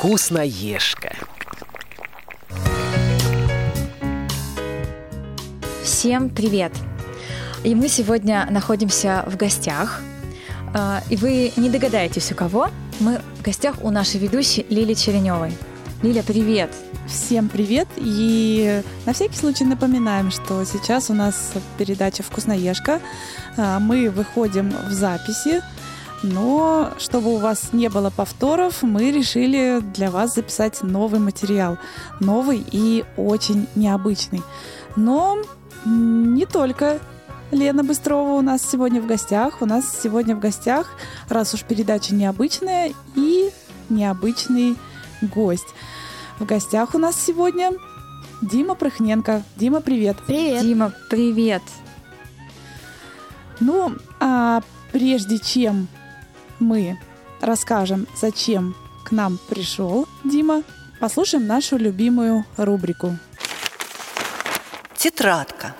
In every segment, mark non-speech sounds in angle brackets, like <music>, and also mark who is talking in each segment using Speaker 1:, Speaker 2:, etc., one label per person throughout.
Speaker 1: Вкусноежка.
Speaker 2: Всем привет! И мы сегодня находимся в гостях. А, И вы не догадаетесь, у кого. Мы в гостях у нашей ведущей Лили Череневой. Лиля, привет!
Speaker 3: Всем привет! И на всякий случай напоминаем, что сейчас у нас передача «Вкусноежка». А, Мы выходим в записи, но чтобы у вас не было повторов, мы решили для вас записать новый материал. Новый и очень необычный. Но не только Лена Быстрова у нас сегодня в гостях. У нас сегодня в гостях, раз уж передача необычная, и необычный гость. В гостях у нас сегодня Дима Прохненко. Дима, привет.
Speaker 2: Привет! Дима, привет!
Speaker 3: Ну, а прежде чем мы расскажем, зачем к нам пришел Дима, послушаем нашу любимую рубрику.
Speaker 4: Тетрадка.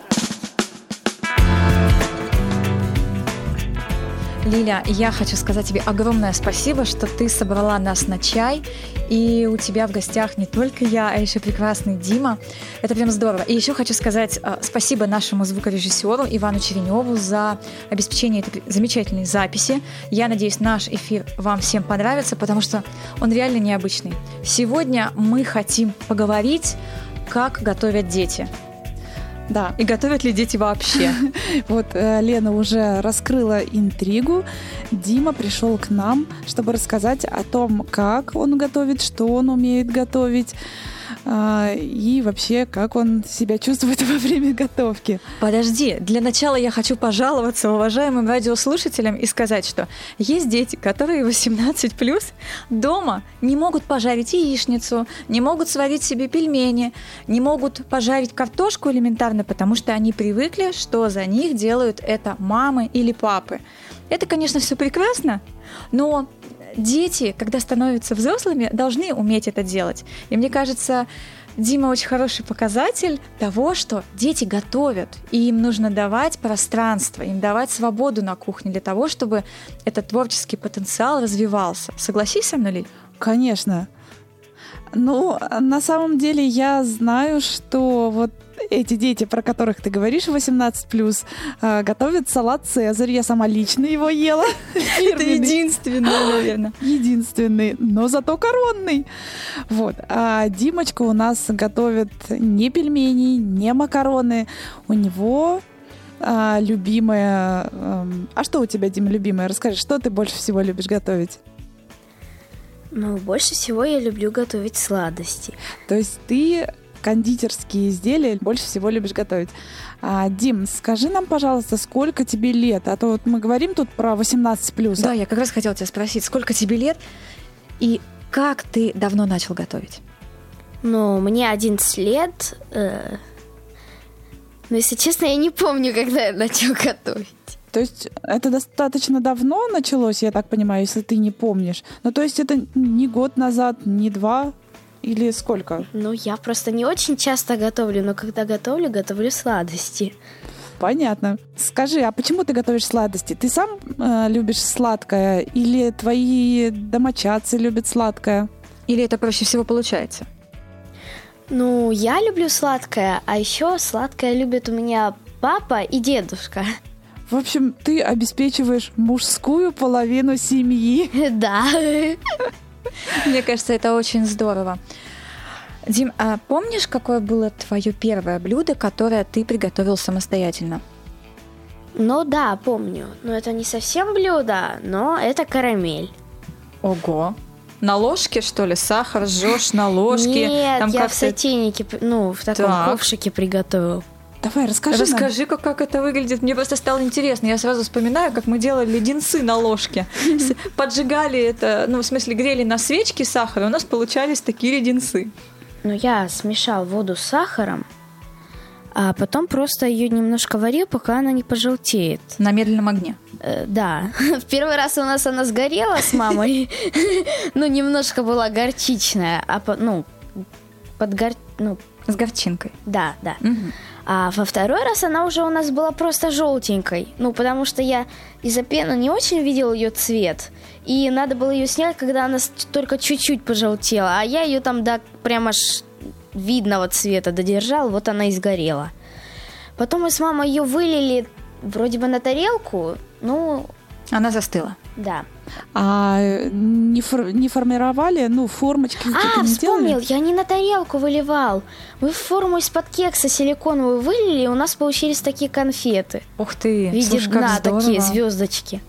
Speaker 2: Лиля, я хочу сказать тебе огромное спасибо, что ты собрала нас на чай, и у тебя в гостях не только я, а еще прекрасный Дима. Это прям здорово. И еще хочу сказать э, спасибо нашему звукорежиссеру Ивану Череневу за обеспечение этой замечательной записи. Я надеюсь, наш эфир вам всем понравится, потому что он реально необычный. Сегодня мы хотим поговорить, как готовят дети.
Speaker 3: Да,
Speaker 2: И готовят ли дети вообще? <laughs>
Speaker 3: вот э, Лена уже раскрыла интригу. Дима пришел к нам, чтобы рассказать о том, как он готовит, что он умеет готовить и вообще, как он себя чувствует <laughs> во время готовки.
Speaker 2: Подожди, для начала я хочу пожаловаться уважаемым радиослушателям и сказать, что есть дети, которые 18 плюс дома не могут пожарить яичницу, не могут сварить себе пельмени, не могут пожарить картошку элементарно, потому что они привыкли, что за них делают это мамы или папы. Это, конечно, все прекрасно, но дети, когда становятся взрослыми, должны уметь это делать. И мне кажется, Дима очень хороший показатель того, что дети готовят, и им нужно давать пространство, им давать свободу на кухне для того, чтобы этот творческий потенциал развивался. Согласись со мной, Лиль?
Speaker 3: Конечно. Ну, на самом деле я знаю, что вот эти дети, про которых ты говоришь, 18+, э, готовят салат «Цезарь». Я сама лично его ела. <laughs>
Speaker 2: Это единственное, наверное. <laughs>
Speaker 3: единственный, но зато коронный. Вот. А Димочка у нас готовит не пельмени, не макароны. У него а, любимая... эм, А что у тебя, Дима, любимое? Расскажи, что ты больше всего любишь готовить?
Speaker 5: Ну, больше всего я люблю готовить сладости.
Speaker 3: То есть ты кондитерские изделия больше всего любишь готовить. А, Дим, скажи нам, пожалуйста, сколько тебе лет? А то вот мы говорим тут про 18 плюс.
Speaker 2: Да, я как раз хотела тебя спросить, сколько тебе лет и как ты давно начал готовить?
Speaker 5: Ну, мне 11 лет. э, Но, если честно, я не помню, когда я начал готовить.
Speaker 3: То есть это достаточно давно началось, я так понимаю, если ты не помнишь. Ну, то есть это не год назад, не два или сколько?
Speaker 5: Ну, я просто не очень часто готовлю, но когда готовлю, готовлю сладости.
Speaker 3: Понятно. Скажи, а почему ты готовишь сладости? Ты сам э, любишь сладкое или твои домочадцы любят сладкое?
Speaker 2: Или это проще всего получается?
Speaker 5: Ну, я люблю сладкое, а еще сладкое любят у меня папа и дедушка.
Speaker 3: В общем, ты обеспечиваешь мужскую половину семьи. <laughs>
Speaker 5: Да.
Speaker 2: Мне кажется, это очень здорово. Дим, а помнишь, какое было твое первое блюдо, которое ты приготовил самостоятельно?
Speaker 5: Ну да, помню. Но это не совсем блюдо, но это карамель.
Speaker 2: Ого. На ложке, что ли? Сахар жжешь на ложке?
Speaker 5: Нет,
Speaker 2: Там
Speaker 5: я в сотейнике, ну, в таком
Speaker 2: Так.
Speaker 5: ковшике приготовил.
Speaker 3: Давай, расскажи нам.
Speaker 2: Расскажи, как, как это выглядит. Мне просто стало интересно. Я сразу вспоминаю, как мы делали леденцы на ложке. <laughs> Поджигали это, ну, в смысле, грели на свечке сахар, и у нас получались такие леденцы.
Speaker 5: Ну, я смешал воду с сахаром, а потом просто ее немножко варил, пока она не пожелтеет.
Speaker 2: На медленном огне.
Speaker 5: Э, да. <laughs> В первый раз у нас она сгорела с мамой. <laughs> Ну, немножко была горчичная, а ну, под гор... ну,
Speaker 2: С горчинкой.
Speaker 5: да, да.
Speaker 2: Мгм.
Speaker 5: А во второй раз она уже у нас была просто желтенькой. Ну, потому что я из-за пены не очень видел ее цвет. И надо было ее снять, когда она только чуть-чуть пожелтела. А я ее там до прям аж видного цвета додержал, вот она и сгорела. Потом мы с мамой ее вылили вроде бы на тарелку, ну...
Speaker 2: Она застыла.
Speaker 5: Да.
Speaker 3: А не, фор- не формировали, ну, формочки
Speaker 5: А,
Speaker 3: не
Speaker 5: вспомнил,
Speaker 3: делали?
Speaker 5: я не на тарелку выливал. Мы форму из-под кекса силиконовую вылили, и у нас получились такие конфеты.
Speaker 2: Ух ты,
Speaker 5: В виде
Speaker 2: слушай,
Speaker 5: дна
Speaker 2: здорово.
Speaker 5: такие звездочки.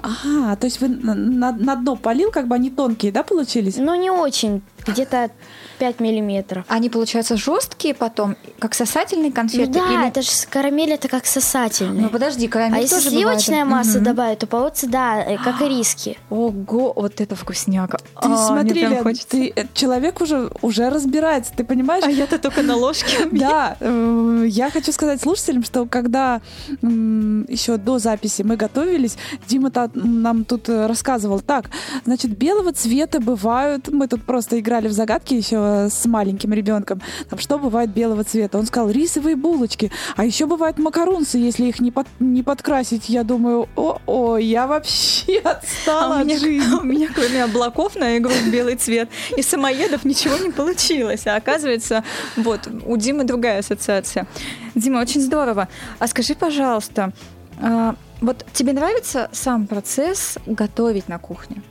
Speaker 3: Ага, то есть вы на, на- на дно полил, как бы они тонкие, да, получились?
Speaker 5: Но не очень, где-то 5 миллиметров.
Speaker 2: Они, получаются, жесткие потом, как сосательные
Speaker 5: Ну
Speaker 2: конфеты?
Speaker 5: да,
Speaker 2: или-
Speaker 5: это же карамель, это как сосательный.
Speaker 2: Ну подожди, карамель
Speaker 5: а если
Speaker 2: тоже бывает.
Speaker 5: сливочная масса
Speaker 2: Мгм.
Speaker 5: добавить, то получится, да, э, как и риски.
Speaker 2: Ого, вот это вкусняка.
Speaker 3: Ты
Speaker 2: А,
Speaker 3: смотри, Лен,
Speaker 2: хочется.
Speaker 3: ты, э, человек уже, уже разбирается, ты понимаешь?
Speaker 2: А я-то только на ложке. <laughs>
Speaker 3: Да, э, я хочу сказать слушателям, что когда еще до записи мы готовились, Дима нам тут рассказывал, так, значит, белого цвета бывают, мы тут просто играли в загадки еще с маленьким ребенком, там, что бывает белого цвета? Он сказал, рисовые булочки, а еще бывают макарунцы, если их не, под- не подкрасить. Я думаю, о-о, я вообще отстала <laughs>
Speaker 2: А у
Speaker 3: от
Speaker 2: меня,
Speaker 3: жизни. <laughs>
Speaker 2: у меня кроме облаков на игру в белый цвет и самоедов ничего не получилось. А оказывается, вот, у Димы другая ассоциация. Дима, очень здорово. А скажи, пожалуйста, а, вот тебе нравится сам процесс готовить на кухне?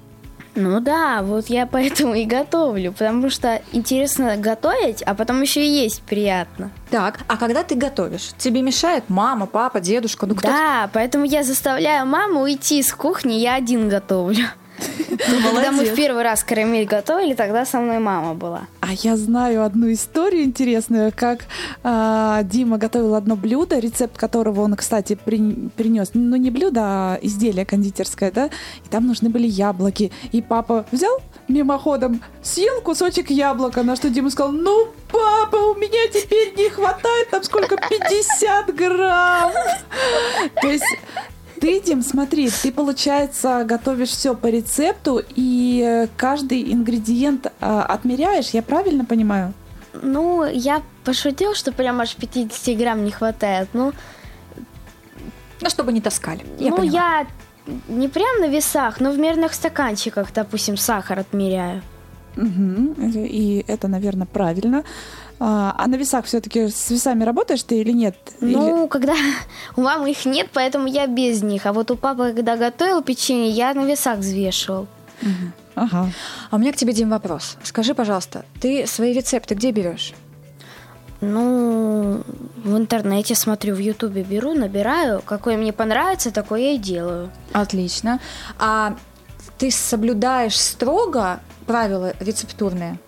Speaker 5: Ну да, вот я поэтому и готовлю, потому что интересно готовить, а потом еще и есть приятно.
Speaker 2: Так, а когда ты готовишь, тебе мешает мама, папа, дедушка, ну кто?
Speaker 5: Да, поэтому я заставляю маму уйти с кухни, я один готовлю. Когда мы в первый раз карамель готовили, тогда со мной мама была.
Speaker 3: А я знаю одну историю интересную, как а, Дима готовил одно блюдо, рецепт которого он, кстати, принес. Ну, не блюдо, а изделие кондитерское, да? И там нужны были яблоки. И папа взял мимоходом, съел кусочек яблока, на что Дима сказал, ну, папа, у меня теперь не хватает, там сколько, 50 грамм. То есть ты, Дим, смотри, ты, получается, готовишь все по рецепту, и каждый ингредиент а, отмеряешь, я правильно понимаю?
Speaker 5: Ну, я пошутил, что прям аж 50 грамм не хватает. Ну,
Speaker 2: Ну, чтобы не таскали. Я
Speaker 5: ну
Speaker 2: поняла.
Speaker 5: я не прям на весах, но в мерных стаканчиках, допустим, сахар отмеряю.
Speaker 3: Угу. И это, наверное, правильно. А, а на весах все-таки с весами работаешь ты или нет?
Speaker 5: Ну,
Speaker 3: Или-
Speaker 5: когда <laughs> у мамы их нет, поэтому я без них. А вот у папы, когда готовил печенье, я на весах взвешивал.
Speaker 3: Ага.
Speaker 2: А у меня к тебе, Дим, вопрос. Скажи, пожалуйста, ты свои рецепты где берешь?
Speaker 5: Ну, в интернете смотрю, в Ютубе беру, набираю. Какой мне понравится, такой я и делаю.
Speaker 2: Отлично. А ты соблюдаешь строго правила рецептурные,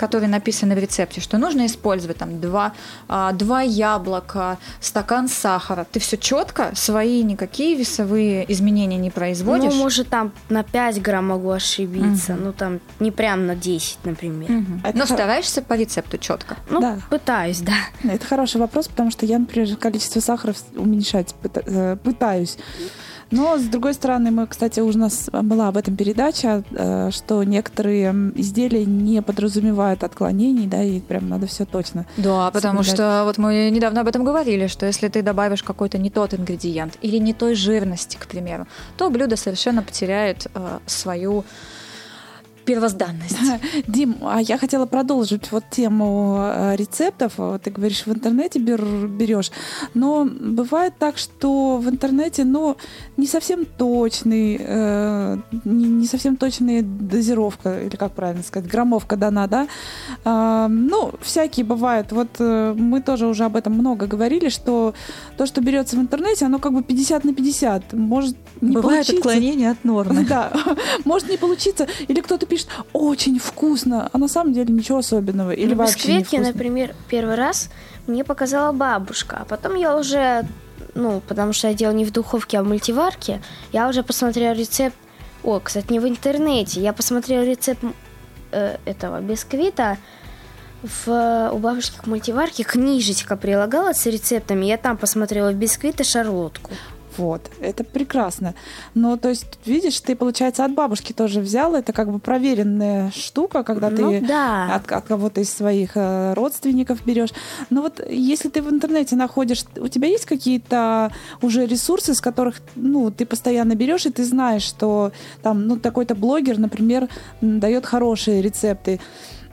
Speaker 2: которые написаны в рецепте, что нужно использовать там два, а, два яблока, стакан сахара. Ты все четко, свои никакие весовые изменения не производишь?
Speaker 5: Ну, может, там на 5 грамм могу ошибиться.
Speaker 2: Мгм.
Speaker 5: Ну, там не прям на 10, например.
Speaker 2: Мгм.
Speaker 3: Это
Speaker 2: Но
Speaker 3: хо-
Speaker 2: стараешься по рецепту четко.
Speaker 5: Ну,
Speaker 3: Да.
Speaker 5: пытаюсь, да.
Speaker 3: Это хороший вопрос, потому что я, например, количество сахара уменьшать э, пытаюсь. Но, с другой стороны, мы, кстати, у нас была об этом передача, э, что некоторые изделия не подразумевают отклонений, да, и прям надо все точно.
Speaker 2: Да, потому
Speaker 3: соблюдать.
Speaker 2: что вот мы недавно об этом говорили, что если ты добавишь какой-то не тот ингредиент или не той жирности, к примеру, то блюдо совершенно потеряет э, свою первозданность. <laughs>
Speaker 3: Дим, а я хотела продолжить вот тему э, рецептов. Ты говоришь, в интернете бер- берешь. Но бывает так, что в интернете, ну, не совсем точный, э, не, не совсем точная дозировка, или как правильно сказать, граммовка дана, да. А, ну, всякие бывают. Вот э, мы тоже уже об этом много говорили, что то, что берется в интернете, оно как бы 50 на 50. Может не
Speaker 2: Бывают
Speaker 3: получиться.
Speaker 2: отклонения от нормы. <laughs>
Speaker 3: Да, <laughs> может не получиться. Или кто-то пишет, очень вкусно, а на самом деле ничего особенного. Или
Speaker 5: Ну,
Speaker 3: вообще не
Speaker 5: бисквитки,
Speaker 3: вкусно.
Speaker 5: например, первый раз мне показала бабушка, а потом я уже, ну, потому что я делала не в духовке, а в мультиварке, я уже посмотрела рецепт, о, кстати, не в интернете, я посмотрела рецепт э, этого бисквита в, у бабушки к мультиварке, книжечка прилагалась с рецептами, я там посмотрела бисквит и шарлотку.
Speaker 3: Вот, это прекрасно. Но, то есть, видишь, ты, получается, от бабушки тоже взял. Это как бы проверенная штука, когда
Speaker 5: Ну
Speaker 3: ты
Speaker 5: да.
Speaker 3: от, от кого-то из своих э, родственников берешь. Но вот если ты в интернете находишь, у тебя есть какие-то уже ресурсы, с которых ну, ты постоянно берешь, и ты знаешь, что там ну, такой-то блогер, например, дает хорошие рецепты.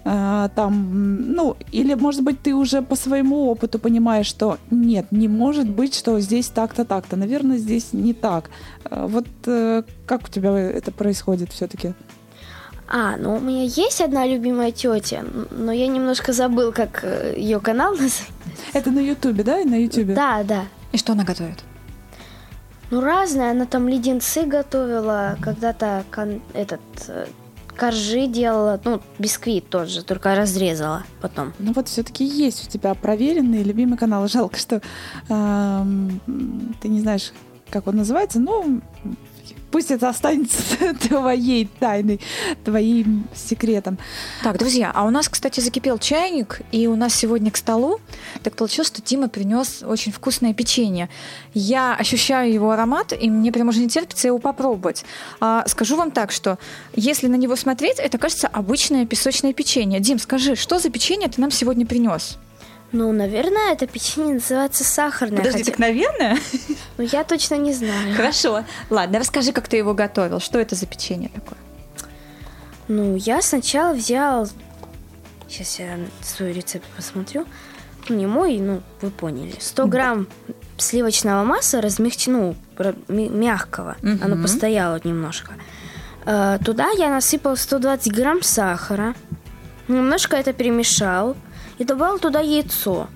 Speaker 3: А, там, ну, или, может быть, ты уже по своему опыту понимаешь, что нет, не может быть, что здесь так-то, так-то. Наверное, здесь не так. А, Вот э, как у тебя это происходит все-таки?
Speaker 5: А, ну у меня есть одна любимая тетя, но я немножко забыл, как ее канал называется.
Speaker 3: Это на Ютубе, да? На Ютубе?
Speaker 5: Да, да.
Speaker 2: И что она готовит?
Speaker 5: Ну разное, она там леденцы готовила, когда-то кон- этот э, коржи делала, ну бисквит тот же, только разрезала потом.
Speaker 3: Ну вот все-таки есть у тебя проверенный любимый канал. Жалко, что ам, ты не знаешь, как он называется, но пусть это останется <laughs> твоей тайной, твоим секретом.
Speaker 2: Так, друзья, а у нас, кстати, закипел чайник, и у нас сегодня к столу так получилось, что Дима принес очень вкусное печенье. Я ощущаю его аромат, и мне прям уже не терпится его попробовать. А, скажу вам так, что если на него смотреть, это кажется обычное песочное печенье. Дим, скажи, что за печенье ты нам сегодня принес?
Speaker 5: Ну, наверное, это печенье называется сахарное.
Speaker 2: Подожди,
Speaker 5: хотя-
Speaker 2: так наверное?
Speaker 5: Ну, я точно не знаю.
Speaker 2: Хорошо. Ладно, расскажи, как ты его готовил. Что это за печенье такое?
Speaker 5: Ну, я сначала взял... Сейчас я свой рецепт посмотрю. Ну, не мой, ну, вы поняли. 100 грамм сливочного масла размягчено, мягкого.
Speaker 2: Мгм.
Speaker 5: Оно постояло немножко. Э, Туда я насыпал 120 грамм сахара. Немножко это перемешал. И добавил туда яйцо.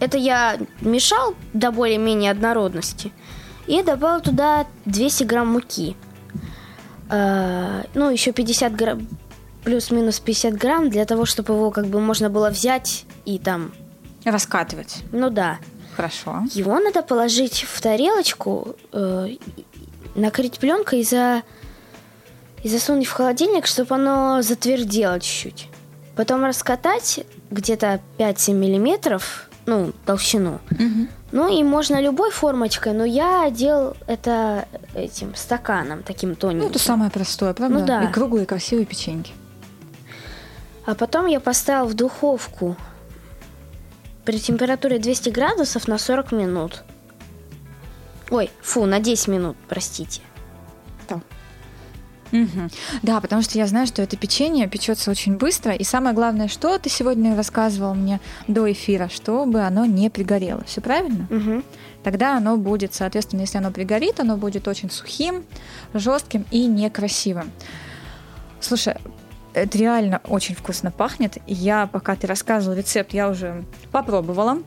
Speaker 5: Это я мешал до более-менее однородности. И добавил туда 200 грамм муки. Э, ну, еще 50 грамм, плюс-минус 50 грамм, для того, чтобы его как бы можно было взять и там,
Speaker 2: Раскатывать.
Speaker 5: ну да.
Speaker 2: Хорошо.
Speaker 5: Его надо положить в тарелочку, э, накрыть пленкой и, за... и засунуть в холодильник, чтобы оно затвердело чуть-чуть. Потом раскатать где-то 5-7 миллиметров, ну, толщину.
Speaker 2: Мгм.
Speaker 5: Ну и можно любой формочкой, но я делал это этим стаканом, таким
Speaker 2: Ну,
Speaker 5: тоненьким.
Speaker 2: это самое простое, правда?
Speaker 5: Ну да.
Speaker 2: И круглые красивые печеньки.
Speaker 5: А потом я поставил в духовку при температуре 200 градусов на 40 минут. Ой, фу, на 10 минут, простите.
Speaker 2: Да, потому что я знаю, что это печенье печется очень быстро. И самое главное, что ты сегодня рассказывал мне до эфира, чтобы оно не пригорело. Все правильно? Тогда оно будет, соответственно, если оно пригорит, оно будет очень сухим, жестким и некрасивым. Слушай, это реально очень вкусно пахнет. Я, пока ты рассказывал рецепт, я уже попробовала.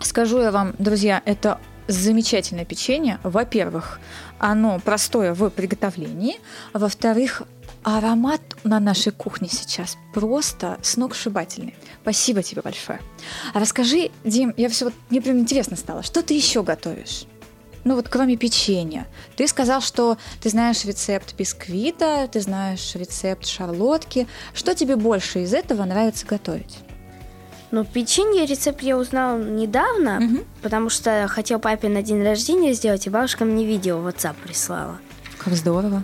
Speaker 2: Скажу я вам, друзья, это замечательное печенье. Во-первых, оно простое в приготовлении. Во-вторых, аромат на нашей кухне сейчас просто сногсшибательный. Спасибо тебе большое. А расскажи, Дим, я все вот мне прям интересно стало, что ты еще готовишь? Ну вот кроме печенья. Ты сказал, что ты знаешь рецепт бисквита, ты знаешь рецепт шарлотки. Что тебе больше из этого нравится готовить?
Speaker 5: Ну, печенье рецепт я узнал недавно,
Speaker 2: Мгм.
Speaker 5: потому что хотел папе на день рождения сделать, и бабушка мне видео в WhatsApp прислала.
Speaker 2: Как здорово.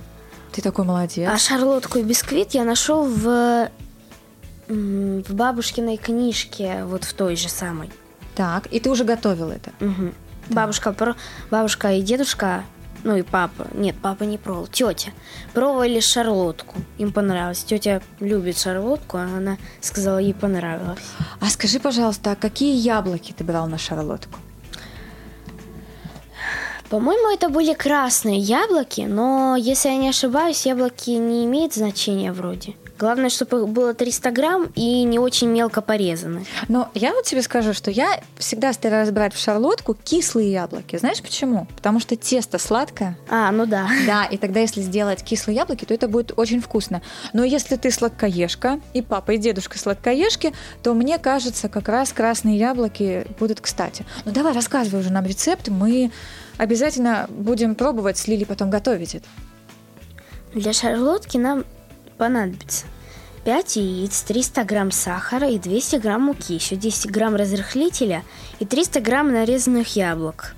Speaker 2: Ты такой молодец.
Speaker 5: А шарлотку и бисквит я нашел в, в бабушкиной книжке, вот в той же самой.
Speaker 2: Так, и ты уже готовил это?
Speaker 5: Мгм. Бабушка, бабушка и дедушка, ну и папа, нет, папа не пробовал, тетя, пробовали шарлотку. Им понравилось. Тетя любит шарлотку, а она сказала, ей понравилось.
Speaker 2: А скажи, пожалуйста, а какие яблоки ты брал на шарлотку?
Speaker 5: По-моему, это были красные яблоки, но, если я не ошибаюсь, яблоки не имеют значения вроде. Главное, чтобы было 300 грамм и не очень мелко порезаны.
Speaker 2: Но я вот тебе скажу, что я всегда стараюсь брать в шарлотку кислые яблоки. Знаешь почему? Потому что тесто сладкое.
Speaker 5: А, ну да.
Speaker 2: Да, и тогда, если сделать кислые яблоки, то это будет очень вкусно. Но если ты сладкоежка, и папа, и дедушка сладкоежки, то мне кажется, как раз красные яблоки будут кстати. Ну давай, рассказывай уже нам рецепт, мы обязательно будем пробовать с Лили потом готовить это.
Speaker 5: Для шарлотки нам понадобится 5 яиц, 300 грамм сахара и 200 грамм муки, еще 10 грамм разрыхлителя и 300 грамм нарезанных яблок.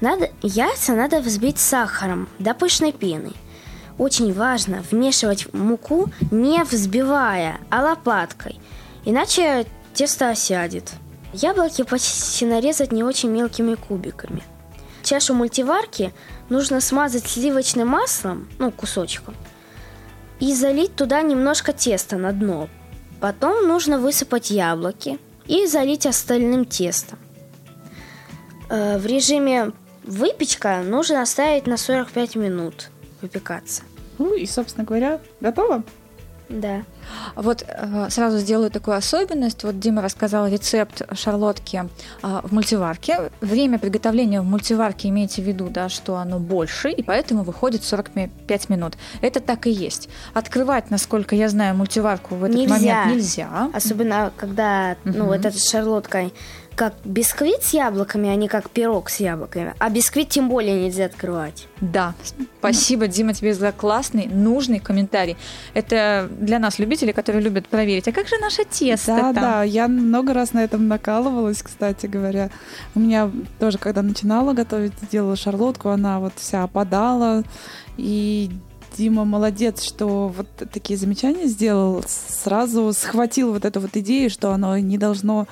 Speaker 5: Надо, яйца надо взбить сахаром до пышной пены. Очень важно вмешивать муку не взбивая, а лопаткой, иначе тесто осядет. Яблоки почти нарезать не очень мелкими кубиками. Чашу мультиварки нужно смазать сливочным маслом, ну, кусочком, и залить туда немножко теста на дно. Потом нужно высыпать яблоки и залить остальным тестом. Э, в режиме выпечка нужно оставить на 45 минут выпекаться.
Speaker 3: Ну и, собственно говоря, готово.
Speaker 5: Да.
Speaker 2: Вот э, сразу сделаю такую особенность. Вот Дима рассказал рецепт шарлотки э, в мультиварке. Время приготовления в мультиварке имейте в виду, да, что оно больше, и поэтому выходит 45 минут. Это так и есть. Открывать, насколько я знаю, мультиварку в этот
Speaker 5: Нельзя.
Speaker 2: момент нельзя.
Speaker 5: Особенно, когда, ну,
Speaker 2: Мгм.
Speaker 5: вот эта шарлотка как бисквит с яблоками, а не как пирог с яблоками. А бисквит тем более нельзя открывать.
Speaker 2: Да, спасибо, Дима, тебе за классный, нужный комментарий. Это для нас, любителей, которые любят проверить. А как же наше тесто
Speaker 3: Да, да, я много раз на этом накалывалась, кстати говоря. У меня тоже, когда начинала готовить, делала шарлотку, она вот вся опадала. И Дима молодец, что вот такие замечания сделал. Сразу схватил вот эту вот идею, что оно не должно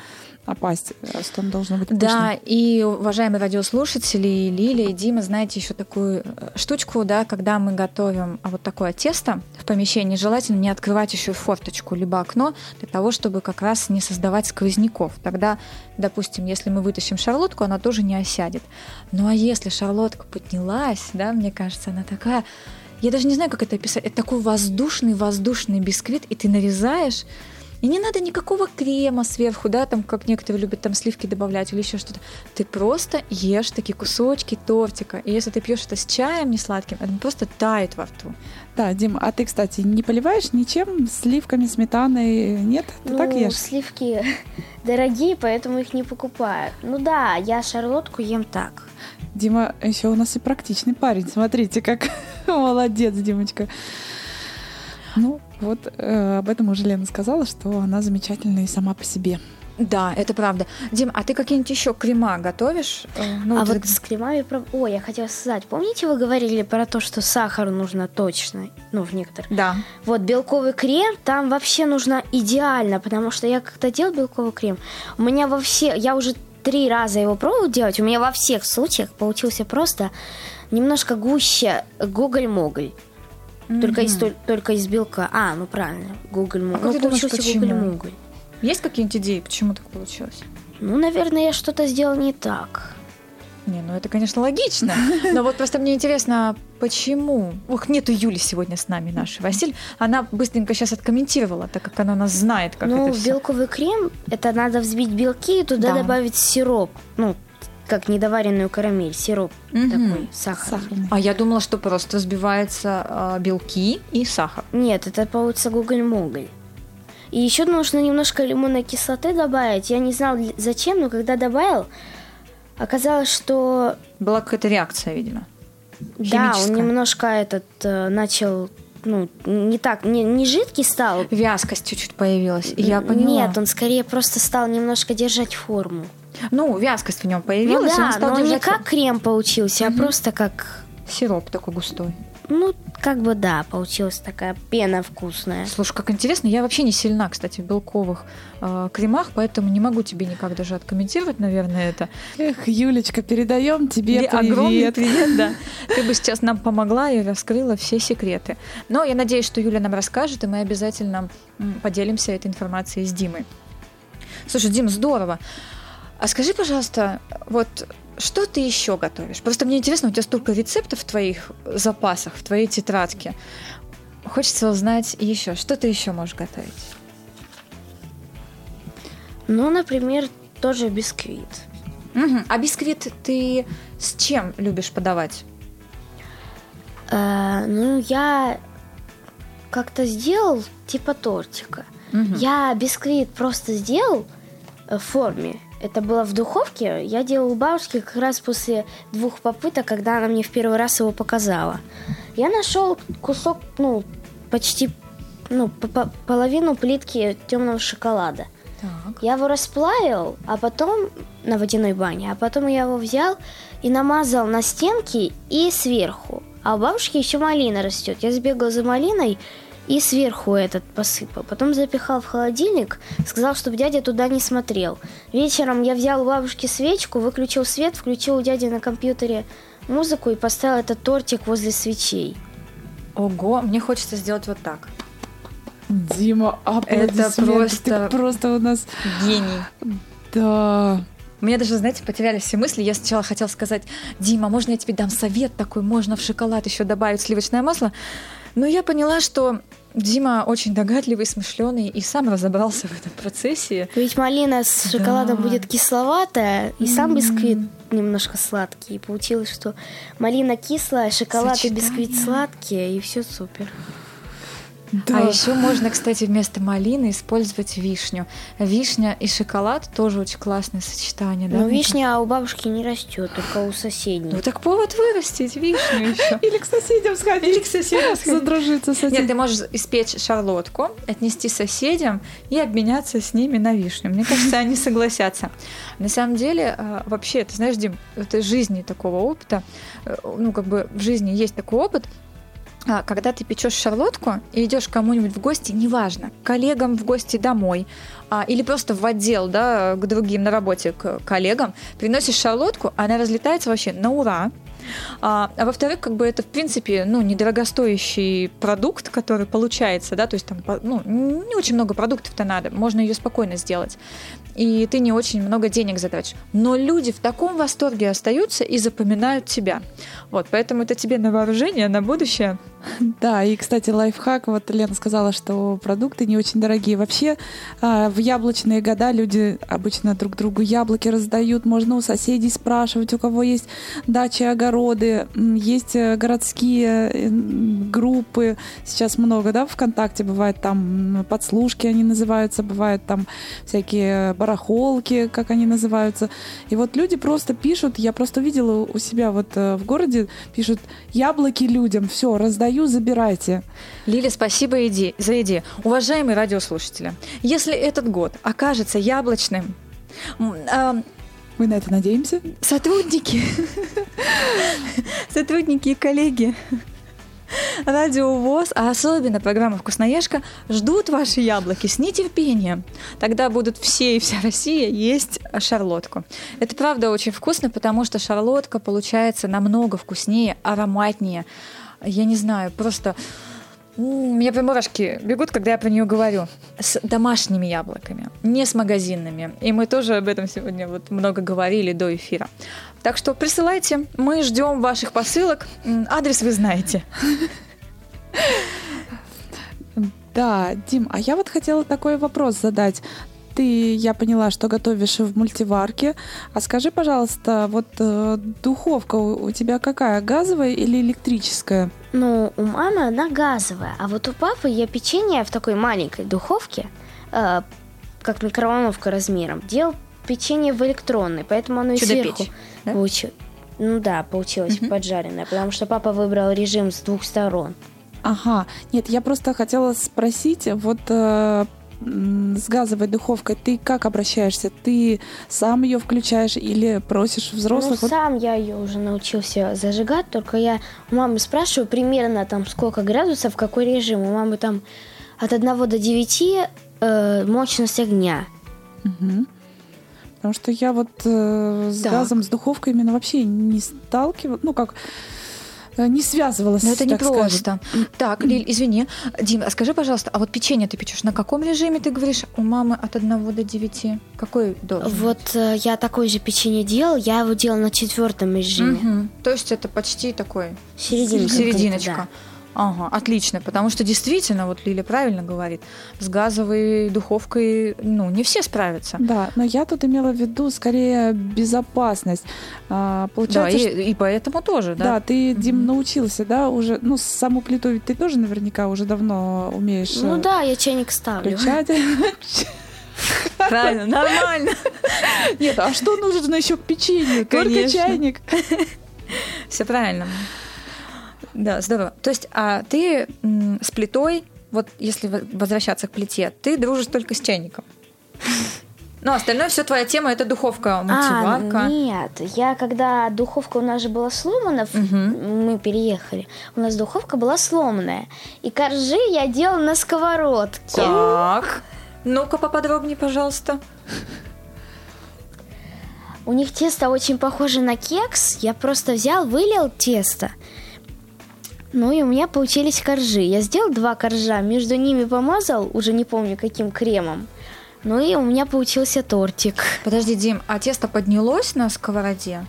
Speaker 3: опасть, что оно должно быть
Speaker 2: Да, и, уважаемые радиослушатели, Лилия, и Дима, знаете еще такую э, штучку, да, когда мы готовим а, вот такое тесто в помещении, желательно не открывать еще форточку либо окно для того, чтобы как раз не создавать сквозняков. Тогда, допустим, если мы вытащим шарлотку, она тоже не осядет. Ну а если шарлотка поднялась, да, мне кажется, она такая... Я даже не знаю, как это описать. Это такой воздушный-воздушный бисквит, и ты нарезаешь, и не надо никакого крема сверху, да, там, как некоторые любят там сливки добавлять или еще что-то. Ты просто ешь такие кусочки тортика. И если ты пьешь это с чаем не сладким, это просто тает во рту.
Speaker 3: Да, Дим, а ты, кстати, не поливаешь ничем, сливками, сметаной? Нет? Ты
Speaker 5: ну,
Speaker 3: так ешь?
Speaker 5: сливки <laughs> дорогие, поэтому их не покупаю. Ну да, я шарлотку ем так.
Speaker 3: Дима еще у нас и практичный парень. Смотрите, как <laughs> молодец, Димочка. Ну, вот э, об этом уже Лена сказала, что она замечательная и сама по себе.
Speaker 2: Да, это правда. Дим, а ты какие-нибудь еще крема готовишь? Э, Ну,
Speaker 5: а
Speaker 2: ты-
Speaker 5: вот с кремами... Ой, я хотела сказать, помните, вы говорили про то, что сахар нужно точно, ну, в некоторых.
Speaker 2: Да.
Speaker 5: Вот белковый крем там вообще нужно идеально, потому что я когда делал белковый крем, у меня во все, я уже три раза его пробовала делать, у меня во всех случаях получился просто немножко гуще гуголь-моголь. Только из, толь- только из белка. А, ну правильно, гуголь-моголь.
Speaker 2: А как ты
Speaker 5: ну,
Speaker 2: думаешь,
Speaker 5: получился
Speaker 2: почему?
Speaker 5: гуголь-моголь.
Speaker 2: Есть какие-нибудь идеи, почему так получилось?
Speaker 5: Ну, наверное, я что-то сделал не так.
Speaker 2: Не, ну это, конечно, логично. <laughs> Но вот просто мне интересно, почему? Ух, нету Юли сегодня с нами, нашей Василь. Она быстренько сейчас откомментировала, так как она нас знает, как
Speaker 5: ну,
Speaker 2: это все.
Speaker 5: белковый крем это надо взбить белки и туда
Speaker 2: Да.
Speaker 5: добавить сироп. Ну, как недоваренную карамель, сироп такой, сахар.
Speaker 3: Сахарный.
Speaker 2: А я думала, что просто взбивается а, белки и сахар.
Speaker 5: Нет, это получится гуголь-моголь. И еще нужно немножко лимонной кислоты добавить. Я не знал для- зачем, но когда добавил, оказалось, что
Speaker 2: Была какая-то реакция, видимо.
Speaker 5: да, он немножко этот э, начал, ну, не так, не, не жидкий стал.
Speaker 2: Вязкость чуть-чуть появилась. Я поняла.
Speaker 5: Нет, он скорее просто стал немножко держать форму.
Speaker 2: Ну, вязкость в нем
Speaker 5: Ну
Speaker 2: появилась, он
Speaker 5: да,
Speaker 2: стал
Speaker 5: но не
Speaker 2: держать
Speaker 5: как крем получился, а просто как,
Speaker 2: сироп такой густой.
Speaker 5: ну, как бы да, получилась такая пена вкусная.
Speaker 2: Слушай, как интересно, я вообще не сильна, кстати, в белковых э, кремах, поэтому не могу тебе никак даже откомментировать, наверное, это.
Speaker 3: Эх, Юлечка, передаем тебе
Speaker 2: Тебе огромный
Speaker 3: привет. <laughs>
Speaker 2: привет, да. Ты бы сейчас нам помогла и раскрыла все секреты. Но я надеюсь, что Юля нам расскажет, и мы обязательно поделимся этой информацией с Димой. Слушай, Дим, здорово. А скажи, пожалуйста, вот что ты еще готовишь? Просто мне интересно, у тебя столько рецептов в твоих запасах, в твоей тетрадке. Хочется узнать еще, что ты еще можешь готовить?
Speaker 5: Ну, например, тоже бисквит.
Speaker 2: Мгм. А бисквит ты с чем любишь подавать?
Speaker 5: Э, ну, я как-то сделал типа тортика.
Speaker 2: Мгм.
Speaker 5: Я бисквит просто сделал э, в форме. Это было в духовке. Я делал у бабушки как раз после двух попыток, когда она мне в первый раз его показала. Я нашел кусок, ну, почти, ну, по- по- половину плитки темного шоколада.
Speaker 2: Так.
Speaker 5: Я его расплавил, а потом на водяной бане, а потом я его взял и намазал на стенки и сверху. А у бабушки еще малина растет. Я сбегал за малиной и сверху этот посыпал. Потом запихал в холодильник, сказал, чтобы дядя туда не смотрел. Вечером я взял у бабушки свечку, выключил свет, включил у дяди на компьютере музыку и поставил этот тортик возле свечей.
Speaker 2: Ого, мне хочется сделать вот так.
Speaker 3: Дима, аплодисменты.
Speaker 2: просто-
Speaker 3: Ты просто у нас...
Speaker 2: Гений.
Speaker 3: Да.
Speaker 2: У меня даже, знаете, потерялись все мысли. Я сначала хотела сказать, Дима, можно я тебе дам совет такой, можно в шоколад еще добавить сливочное масло. Но я поняла, что Дима очень догадливый, смышленый и сам разобрался в этом процессе.
Speaker 5: Ведь малина с шоколадом
Speaker 2: Да.
Speaker 5: будет кисловатая, и сам бисквит немножко сладкий. И получилось, что малина кислая, шоколад и бисквит
Speaker 2: Сочетание.
Speaker 5: сладкие, и все супер.
Speaker 3: Да.
Speaker 2: А еще можно, кстати, вместо малины использовать вишню. Вишня и шоколад тоже очень классное сочетание, да?
Speaker 5: Но вишня у бабушки не растет, только у соседней.
Speaker 2: Ну так повод вырастить вишню еще.
Speaker 3: Или к соседям сходить.
Speaker 2: Или к соседям сходить.
Speaker 3: Задружиться с
Speaker 2: Нет, ты можешь испечь шарлотку, отнести соседям и обменяться с ними на вишню. Мне кажется, они согласятся. На самом деле, а, вообще, ты знаешь, Дим, это из жизни такого опыта, э, ну, как бы в жизни есть такой опыт, а, когда ты печешь шарлотку и идешь кому-нибудь в гости, неважно, коллегам в гости домой, а, или просто в отдел, да, к другим на работе, к коллегам, приносишь шарлотку, она разлетается вообще на ура. А, а во-вторых, как бы это, в принципе, ну, недорогостоящий продукт, который получается, да, то есть там, ну, не очень много продуктов-то надо, можно ее спокойно сделать. И ты не очень много денег затратишь. Но люди в таком восторге остаются и запоминают тебя. Вот, поэтому это тебе на вооружение, на будущее. <laughs>
Speaker 3: Да, и, кстати, лайфхак, вот Лена сказала, что продукты не очень дорогие. Вообще, а, в яблочные года люди обычно друг другу яблоки раздают, можно у соседей спрашивать, у кого есть дачи, огороды, есть э, городские э, группы, сейчас много, да, ВКонтакте бывает там подслушки они называются, бывают там всякие барахолки, как они называются. И вот люди просто пишут, я просто видела у себя вот э, в городе, пишут яблоки людям, все, раздаю, забирайте.
Speaker 2: Лиля, спасибо иде- за идею. Уважаемые радиослушатели, если этот год окажется яблочным, а,
Speaker 3: Мы на это надеемся.
Speaker 2: сотрудники, сотрудники и коллеги Радио ВОЗ, а особенно программа «Вкусноежка» ждут ваши яблоки с нетерпением. Тогда будут все и вся Россия есть шарлотку. Это правда очень вкусно, потому что шарлотка получается намного вкуснее, ароматнее. Я не знаю, просто у меня прям мурашки бегут, когда я про нее говорю. С домашними яблоками, не с магазинными. И мы тоже об этом сегодня вот много говорили до эфира. Так что присылайте, мы ждем ваших посылок. Адрес вы знаете.
Speaker 3: Да, Дим, а я вот хотела такой вопрос задать. Ты, я поняла, что готовишь в мультиварке. А скажи, пожалуйста, вот э, духовка у у тебя какая, газовая или электрическая?
Speaker 5: Ну, у мамы она газовая, а вот у папы я печенье в такой маленькой духовке, э, как микроволновка размером, делал печенье в электронной, поэтому оно и сверху
Speaker 2: да?
Speaker 5: получилось. Ну да, получилось
Speaker 2: Мгм.
Speaker 5: поджаренное, потому что папа выбрал режим с двух сторон.
Speaker 3: Ага, нет, я просто хотела спросить, вот э, с газовой духовкой ты как обращаешься? Ты сам ее включаешь или просишь взрослых?
Speaker 5: Ну,
Speaker 3: Вот-
Speaker 5: сам я ее уже научился зажигать, только я у мамы спрашиваю примерно там сколько градусов, какой режим. У мамы там от 1 до 9 э, мощность огня.
Speaker 3: Мгм. Потому что я вот э, с
Speaker 2: Так.
Speaker 3: газом, с духовкой именно вообще не сталкивалась, ну как, не связывалась,
Speaker 2: Но это не
Speaker 3: так скажем.
Speaker 2: просто. Так, Лиль, извини. Дим, а скажи, пожалуйста, а вот печенье ты печешь на каком режиме, ты говоришь, у мамы от 1 до 9? Какой должен быть?
Speaker 5: Вот э, я такое же печенье делал, я его делал на четвертом режиме.
Speaker 2: Мгм. То есть это почти такой
Speaker 5: Серединка.
Speaker 2: серединочка.
Speaker 5: где-то,
Speaker 2: Ага, отлично, потому что действительно, вот Лиля правильно говорит, с газовой духовкой, ну, не все справятся.
Speaker 3: Да, но я тут имела в виду скорее безопасность. А,
Speaker 2: Да,
Speaker 3: получается, что-
Speaker 2: и, и поэтому тоже, да.
Speaker 3: да, ты, Дим,
Speaker 2: Мгм.
Speaker 3: научился, да, уже, ну, саму плиту ведь ты тоже наверняка уже давно умеешь
Speaker 5: да. Ну
Speaker 3: э,
Speaker 5: да, я чайник ставлю.
Speaker 3: включать. <laughs>
Speaker 2: Правильно, нормально.
Speaker 3: Нет, а что нужно еще к печенью? Только чайник. <laughs>
Speaker 2: Все правильно. Да, здорово. То есть, а ты с плитой, вот если возвращаться к плите, ты дружишь только с чайником. <laughs> Ну, остальное все твоя тема это духовка, мультиварка.
Speaker 5: А, нет, я когда духовка у нас же была сломана,
Speaker 2: Мгм.
Speaker 5: мы переехали, у нас духовка была сломанная. И коржи я делала на сковородке.
Speaker 2: Так. Ну-ка поподробнее, пожалуйста.
Speaker 5: У них тесто очень похоже на кекс. Я просто взял, вылил тесто. Ну и у меня получились коржи. Я сделал два коржа, между ними помазал, уже не помню каким кремом. Ну и у меня получился тортик.
Speaker 2: Подожди, Дим, а тесто поднялось на сковороде?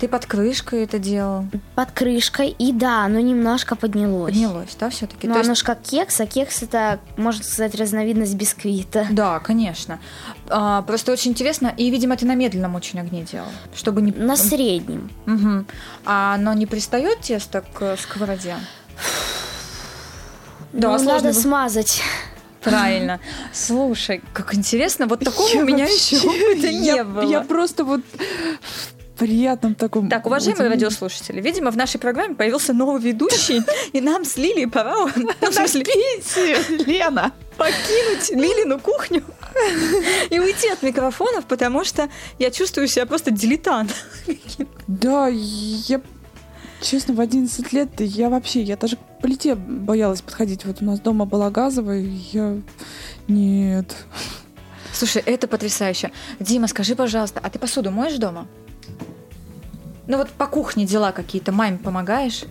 Speaker 2: Ты под крышкой это делал?
Speaker 5: Под крышкой. И да, оно немножко поднялось.
Speaker 2: Поднялось, да, все-таки?
Speaker 5: Но оно ж как кекс, а кекс это, можно сказать, разновидность бисквита. <laughs>
Speaker 2: Да, конечно. А, просто очень интересно, и, видимо, ты на медленном очень огне делал, чтобы не...
Speaker 5: На среднем.
Speaker 2: Мгм. А оно не пристает тесто к сковороде? Да,
Speaker 5: ну, надо
Speaker 2: вы-
Speaker 5: смазать.
Speaker 2: Правильно. <laughs> Слушай, как интересно, вот такого у меня еще опыта <laughs> не
Speaker 3: я,
Speaker 2: было.
Speaker 3: Я просто вот приятном таком...
Speaker 2: Так, уважаемые радиослушатели, видимо, в нашей программе появился новый ведущий, и нам с Лилией пора, ну, <laughs> смысле,
Speaker 3: Лена!
Speaker 2: покинуть Лилину кухню <laughs> и уйти от микрофонов, потому что я чувствую себя просто дилетант.
Speaker 3: Да, я... Честно, в 11 лет я вообще, я даже к плите боялась подходить. Вот у нас дома была газовая, я... Нет.
Speaker 2: Слушай, это потрясающе. Дима, скажи, пожалуйста, а ты посуду моешь дома? Ну вот по кухне дела какие-то, маме помогаешь?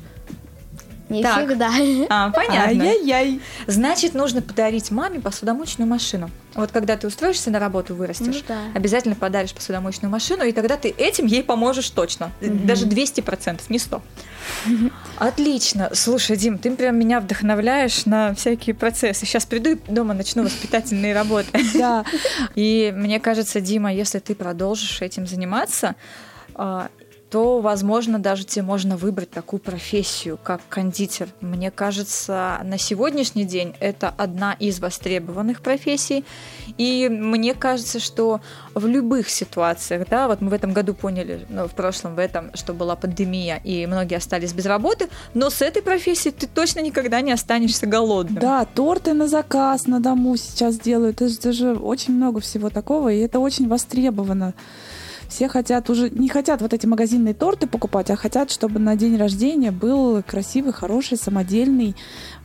Speaker 5: Не
Speaker 2: Так.
Speaker 5: всегда.
Speaker 2: А, понятно.
Speaker 3: Ай-яй-яй.
Speaker 2: Значит, нужно подарить маме посудомоечную машину. Вот когда ты устроишься на работу, вырастешь,
Speaker 5: Ну да.
Speaker 2: обязательно подаришь посудомоечную машину, и тогда ты этим ей поможешь точно. Даже 200%, не 100. Отлично. Слушай, Дим, ты прям меня вдохновляешь на всякие процессы. Сейчас приду и дома начну воспитательные работы.
Speaker 3: Да.
Speaker 2: И мне кажется, Дима, если ты продолжишь этим заниматься, а, то, возможно, даже тебе можно выбрать такую профессию, как кондитер. Мне кажется, на сегодняшний день это одна из востребованных профессий. И мне кажется, что в любых ситуациях, да, вот мы в этом году поняли, ну, в прошлом, в этом, что была пандемия, и многие остались без работы, но с этой профессией ты точно никогда не останешься голодным.
Speaker 3: Да, торты на заказ на дому сейчас делают. Это же, очень много всего такого, и это очень востребовано. Все хотят уже, не хотят вот эти магазинные торты покупать, а хотят, чтобы на день рождения был красивый, хороший, самодельный,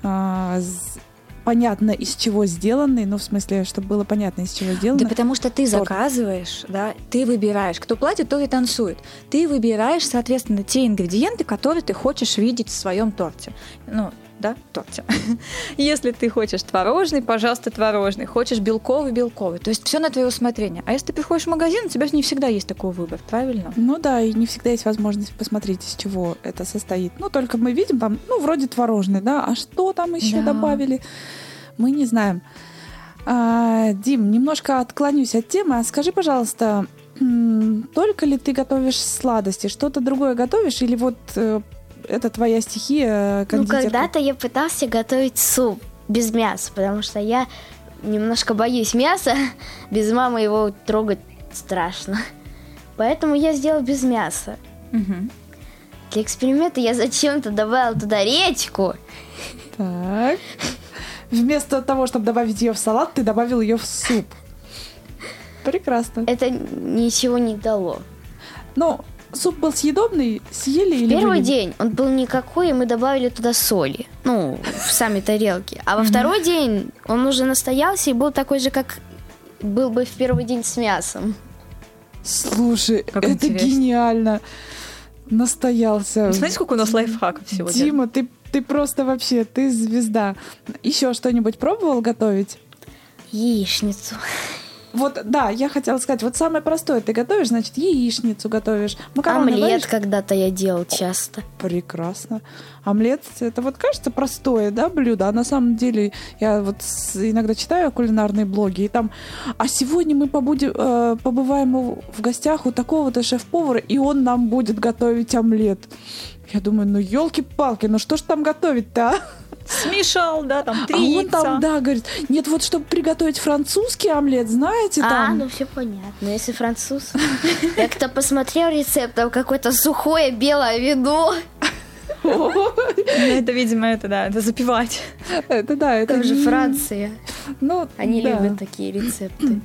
Speaker 3: с- понятно из чего сделанный, ну в смысле, чтобы было понятно из чего сделано.
Speaker 2: Да потому что ты
Speaker 3: торт.
Speaker 2: заказываешь, да, ты выбираешь. Кто платит, тот и танцует. Ты выбираешь, соответственно, те ингредиенты, которые ты хочешь видеть в своем торте. Ну, да, торте. <laughs> Если ты хочешь творожный, пожалуйста, творожный. Хочешь белковый, белковый. То есть все на твое усмотрение. А если ты приходишь в магазин, у тебя же не всегда есть такой выбор, правильно?
Speaker 3: Ну да, и не всегда есть возможность посмотреть, из чего это состоит. Ну, только мы видим там, ну, вроде творожный, да, а что там еще
Speaker 2: Да.
Speaker 3: добавили, мы не знаем. А, Дим, немножко отклонюсь от темы. А скажи, пожалуйста, только ли ты готовишь сладости, что-то другое готовишь, или вот э, это твоя стихия
Speaker 5: Ну,
Speaker 3: кондитерка?
Speaker 5: когда-то я пытался готовить суп без мяса, потому что я немножко боюсь мяса. <laughs> Без мамы его трогать страшно. Поэтому я сделал без мяса.
Speaker 2: Мгм.
Speaker 5: Для эксперимента я зачем-то добавила туда редьку.
Speaker 3: Так. Вместо того, чтобы добавить ее в салат, ты добавил ее в суп. <laughs> Прекрасно.
Speaker 5: Это ничего не дало.
Speaker 3: Ну, суп был съедобный, съели или
Speaker 5: Первый
Speaker 3: вылили?
Speaker 5: день он был никакой, и мы добавили туда соли. Ну, в сами тарелки. А во второй день он уже настоялся и был такой же, как был бы в первый день с мясом.
Speaker 3: Слушай,
Speaker 2: Как
Speaker 3: это
Speaker 2: интересно.
Speaker 3: гениально. Настоялся.
Speaker 2: Смотрите, сколько у нас лайфхаков сегодня.
Speaker 3: Дима, ты, ты просто вообще, ты звезда. Еще что-нибудь пробовал готовить?
Speaker 5: Яичницу.
Speaker 3: Вот, да, я хотела сказать, вот самое простое ты готовишь, значит, яичницу готовишь. Макароны
Speaker 5: Омлет
Speaker 3: варишь?
Speaker 5: когда-то я делал часто.
Speaker 3: Прекрасно. Омлет, это вот кажется простое, да, блюдо, а на самом деле я вот иногда читаю кулинарные блоги, и там, а сегодня мы побудем, э, побываем в гостях у такого-то шеф-повара, и он нам будет готовить омлет. Я думаю, ну елки-палки, ну что ж там готовить-то, а?
Speaker 2: Смешал, да, там три
Speaker 3: а он
Speaker 2: яйца.
Speaker 3: там, да, говорит, нет, вот чтобы приготовить французский омлет, знаете,
Speaker 5: А,
Speaker 3: там...
Speaker 5: ну все понятно. Если француз. Я кто посмотрел рецепт, там какое-то сухое белое вино.
Speaker 2: Ну, это, видимо, это, да, это запивать.
Speaker 3: Это да, это
Speaker 5: Там же Франция.
Speaker 3: Ну,
Speaker 5: Они любят такие рецепты.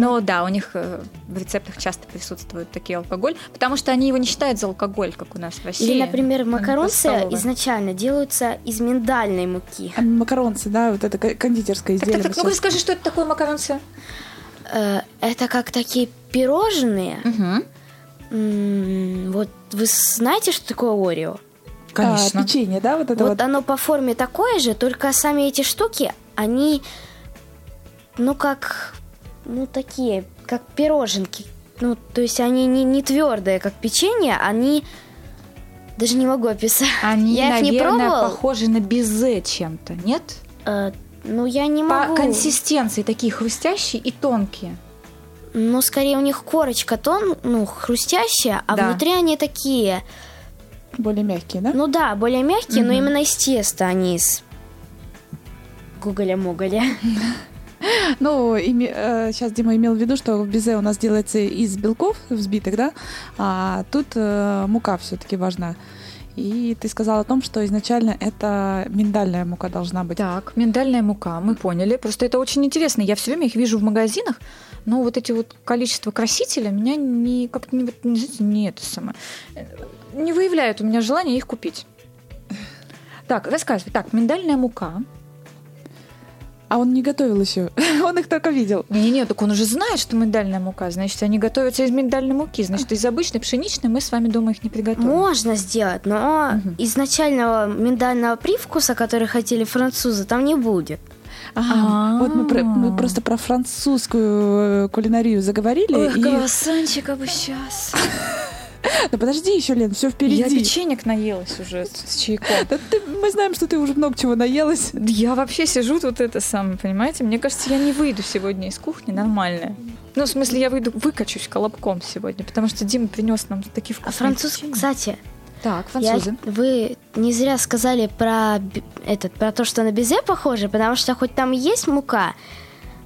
Speaker 2: Но да, у них э, в рецептах часто присутствует такие алкоголь, потому что они его не считают за алкоголь, как у нас в России.
Speaker 5: Или, например, макаронцы изначально делаются из миндальной муки.
Speaker 3: А Макаронцы, да, вот это ко- кондитерское изделие.
Speaker 2: так, так, ну-ка скажи, что это такое макаронцы?
Speaker 5: Э, Это как такие пирожные.
Speaker 2: Угу.
Speaker 5: Вот вы знаете, что такое Орео?
Speaker 2: Конечно.
Speaker 3: А, печенье, да, вот это
Speaker 5: вот
Speaker 3: вот.
Speaker 5: оно по форме такое же, только сами эти штуки, они, ну как, ну такие, как пироженки. Ну, то есть они не, не твердые, как печенье, они даже не могу описать.
Speaker 2: Они,
Speaker 5: я их не
Speaker 2: наверное,
Speaker 5: пробовала.
Speaker 2: похожи на безе чем-то, нет?
Speaker 5: Э, ну, я не
Speaker 2: По
Speaker 5: могу.
Speaker 2: консистенции такие хрустящие и тонкие.
Speaker 5: Ну, скорее у них корочка тон, ну, хрустящая, а
Speaker 2: Да.
Speaker 5: внутри они такие,
Speaker 3: Более мягкие, да?
Speaker 5: ну да, более мягкие, но
Speaker 2: Мгм.
Speaker 5: именно из теста, они из гуголя-муголя. <laughs> <laughs>
Speaker 3: Ну, сейчас Дима имел в виду, что безе у нас делается из белков взбитых, да, а тут э, мука все-таки важна. И ты сказал о том, что изначально это миндальная мука должна быть.
Speaker 2: Так, миндальная мука, мы поняли. Просто это очень интересно. Я все время их вижу в магазинах, но вот эти вот количество красителя меня не как-то не, не, не это самое, э, не выявляет у меня желания их купить. Так, рассказывай. Так, миндальная мука.
Speaker 3: А он не готовил еще, <laughs> он их только видел.
Speaker 2: Не-не-не, так он уже знает, что миндальная мука. Значит, они готовятся из миндальной муки. Значит, из обычной пшеничной мы с вами дома их не приготовим.
Speaker 5: Можно сделать, но
Speaker 2: Мгм.
Speaker 5: изначального миндального привкуса, который хотели французы, там не будет.
Speaker 3: А, вот мы, про- мы просто про французскую э, кулинарию заговорили.
Speaker 2: Ох,
Speaker 3: и...
Speaker 2: круассанчика бы сейчас. <laughs>
Speaker 3: Да подожди еще, Лен, все
Speaker 2: Я
Speaker 3: впереди.
Speaker 2: печенек наелась уже с, с чайком.
Speaker 3: Да ты- мы знаем, что ты уже много чего наелась.
Speaker 2: Я вообще сижу тут это самое, понимаете? Мне кажется, я не выйду сегодня из кухни нормально. Ну, в смысле, я выйду, выкачусь колобком сегодня, потому что Дима принес нам такие
Speaker 5: А
Speaker 2: вкусные
Speaker 5: француз,
Speaker 2: печенья.
Speaker 5: кстати,
Speaker 2: Так,
Speaker 5: я-
Speaker 2: французы.
Speaker 5: вы не зря сказали про этот, про то, что на безе похоже, потому что хоть там есть мука,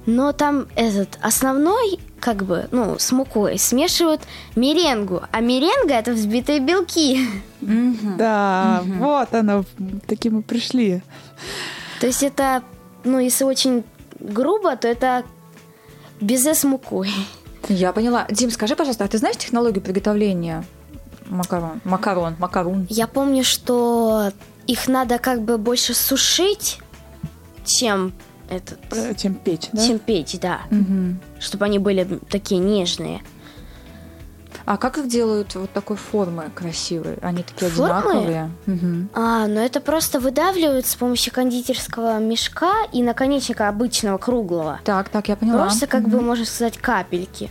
Speaker 5: но там этот основной, как бы, ну, с мукой смешивают меренгу, а меренга это взбитые белки.
Speaker 3: Да, вот оно, таки мы пришли.
Speaker 5: То есть это, ну, если очень грубо, то это безе с мукой.
Speaker 2: Я поняла. Дим, скажи, пожалуйста, а ты знаешь технологию приготовления макарон? Макарон, макарун.
Speaker 5: Я помню, что их надо как бы больше сушить, чем этот,
Speaker 3: Чем печь, да?
Speaker 5: чем печь, да,
Speaker 2: Мгм.
Speaker 5: чтобы они были такие нежные.
Speaker 2: А как их делают вот такой формы красивые? Они такие
Speaker 5: Формы?
Speaker 2: одинаковые. Мгм.
Speaker 5: А, ну это просто выдавливают с помощью кондитерского мешка и наконечника обычного круглого.
Speaker 2: Так, так, я поняла.
Speaker 5: Просто как
Speaker 2: Мгм.
Speaker 5: бы можно сказать капельки.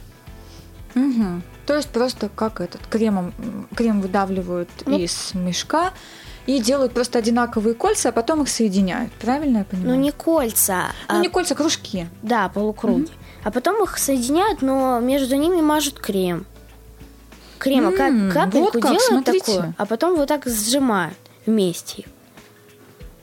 Speaker 2: Мгм. То есть просто как этот кремом крем выдавливают
Speaker 5: Ну.
Speaker 2: из мешка и делают просто одинаковые кольца, а потом их соединяют. Правильно я
Speaker 5: Ну
Speaker 2: понимаю?
Speaker 5: не кольца,
Speaker 2: Ну,
Speaker 5: а
Speaker 2: не кольца, кружки.
Speaker 5: да, полукруги. А потом их соединяют, но между ними мажут крем. Крема как
Speaker 2: М,
Speaker 5: капельку
Speaker 2: вот как,
Speaker 5: делают
Speaker 2: смотрите.
Speaker 5: такую, а потом вот так сжимают вместе.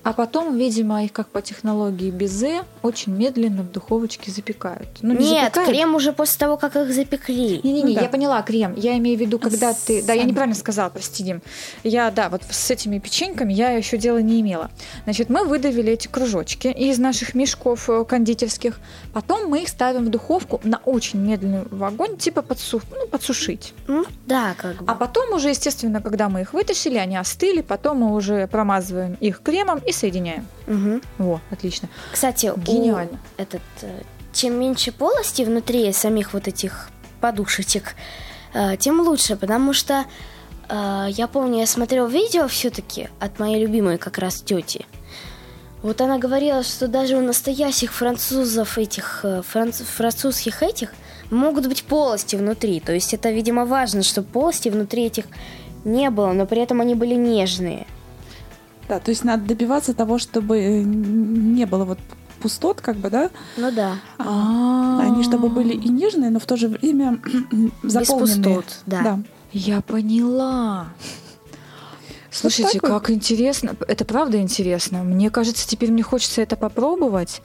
Speaker 2: А потом, видимо, их как по технологии безе очень медленно в духовочке запекают. Ну, не
Speaker 5: Нет,
Speaker 2: запекают.
Speaker 5: крем уже после того, как их запекли.
Speaker 2: Не-не-не,
Speaker 3: Ну да.
Speaker 2: я поняла, крем. Я имею в виду, когда ты... Да, я неправильно сказала, прости, Дим. Я, да, вот с этими печеньками я еще дела не имела. Значит, мы выдавили эти кружочки из наших мешков э, кондитерских. Потом мы их ставим в духовку на очень медленный огонь, типа подсу... ну, подсушить.
Speaker 5: Ну, да, как бы.
Speaker 2: А потом уже, естественно, когда мы их вытащили, они остыли, потом мы уже промазываем их кремом и соединяем.
Speaker 5: Мгм.
Speaker 2: Во, отлично.
Speaker 5: Кстати, у
Speaker 2: Гениально.
Speaker 5: этот, э, чем меньше полости внутри самих вот этих подушечек, э, тем лучше, потому что э, я помню, я смотрел видео все-таки от моей любимой как раз тети. Вот она говорила, что даже у настоящих французов этих, франц- французских этих, могут быть полости внутри. То есть это, видимо, важно, чтобы полости внутри этих не было, но при этом они были нежные.
Speaker 3: Да, то есть надо добиваться того, чтобы э, не было вот пустот, как бы, да?
Speaker 5: Ну да,
Speaker 3: А, Они чтобы были и нежные, но в то же время <clears throat>
Speaker 5: без
Speaker 3: заполненные.
Speaker 5: пустот, да.
Speaker 3: Да.
Speaker 2: Я поняла. Слушайте,
Speaker 3: вот.
Speaker 2: как интересно. Это правда интересно. Мне кажется, теперь мне хочется это попробовать.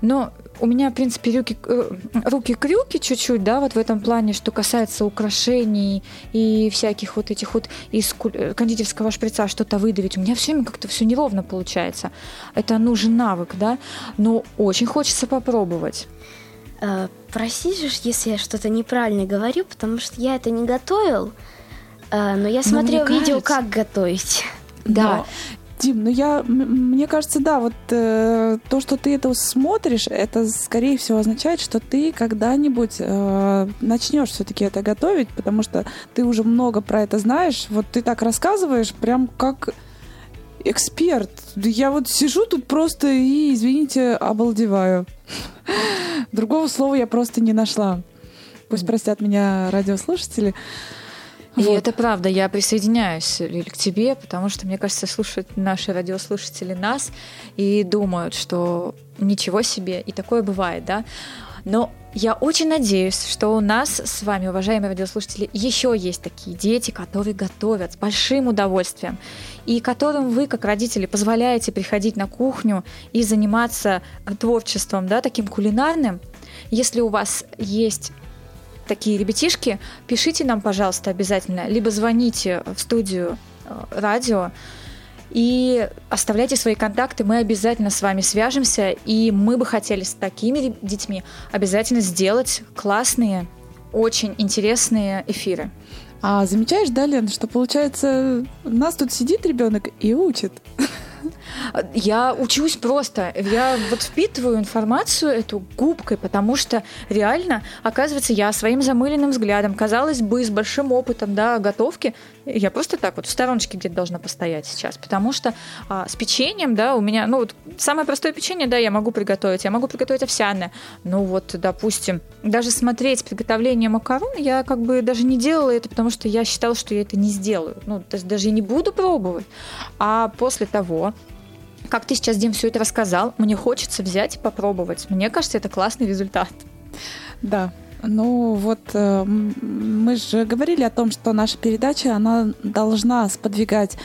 Speaker 2: Но у меня, в принципе, руки, э, руки-крюки чуть-чуть, да, вот в этом плане, что касается украшений и всяких вот этих вот из э, кондитерского шприца что-то выдавить. У меня все время как-то все неровно получается. Это нужен навык, да, но очень хочется попробовать.
Speaker 5: Э, прости же, если я что-то неправильно говорю, потому что я это не готовил, э, но я смотрел видео,
Speaker 2: кажется-
Speaker 5: как готовить.
Speaker 2: Да.
Speaker 3: Дим, ну я, мне кажется, да, вот э, то, что ты это смотришь, это, скорее всего, означает, что ты когда-нибудь э, начнешь все-таки это готовить, потому что ты уже много про это знаешь. Вот ты так рассказываешь, прям как эксперт. Я вот сижу тут просто и, извините, обалдеваю. Другого слова я просто не нашла. Пусть простят меня радиослушатели.
Speaker 2: И
Speaker 3: Вот.
Speaker 2: это правда, я присоединяюсь, к тебе, потому что, мне кажется, слушают наши радиослушатели нас и думают, что ничего себе, и такое бывает, да. Но я очень надеюсь, что у нас с вами, уважаемые радиослушатели, еще есть такие дети, которые готовят с большим удовольствием, и которым вы, как родители, позволяете приходить на кухню и заниматься творчеством, да, таким кулинарным. Если у вас есть такие ребятишки, пишите нам, пожалуйста, обязательно, либо звоните в студию э, радио и оставляйте свои контакты, мы обязательно с вами свяжемся, и мы бы хотели с такими детьми обязательно сделать классные, очень интересные эфиры.
Speaker 3: А замечаешь, да, Лен, что получается, у нас тут сидит ребенок и учит.
Speaker 2: Я учусь просто, я вот впитываю информацию эту губкой, потому что реально, оказывается, я своим замыленным взглядом, казалось бы, с большим опытом да, готовки, я просто так вот в стороночке где-то должна постоять сейчас, потому что а, с печеньем, да, у меня, ну вот самое простое печенье, да, я могу приготовить, я могу приготовить овсяное, ну вот, допустим, даже смотреть приготовление макарон, я как бы даже не делала это, потому что я считала, что я это не сделаю, ну, даже не буду пробовать, а после того, как ты сейчас, Дим, все это рассказал, мне хочется взять и попробовать. Мне кажется, это классный результат.
Speaker 3: Да. Ну вот э, мы же говорили о том, что наша передача, она должна сподвигать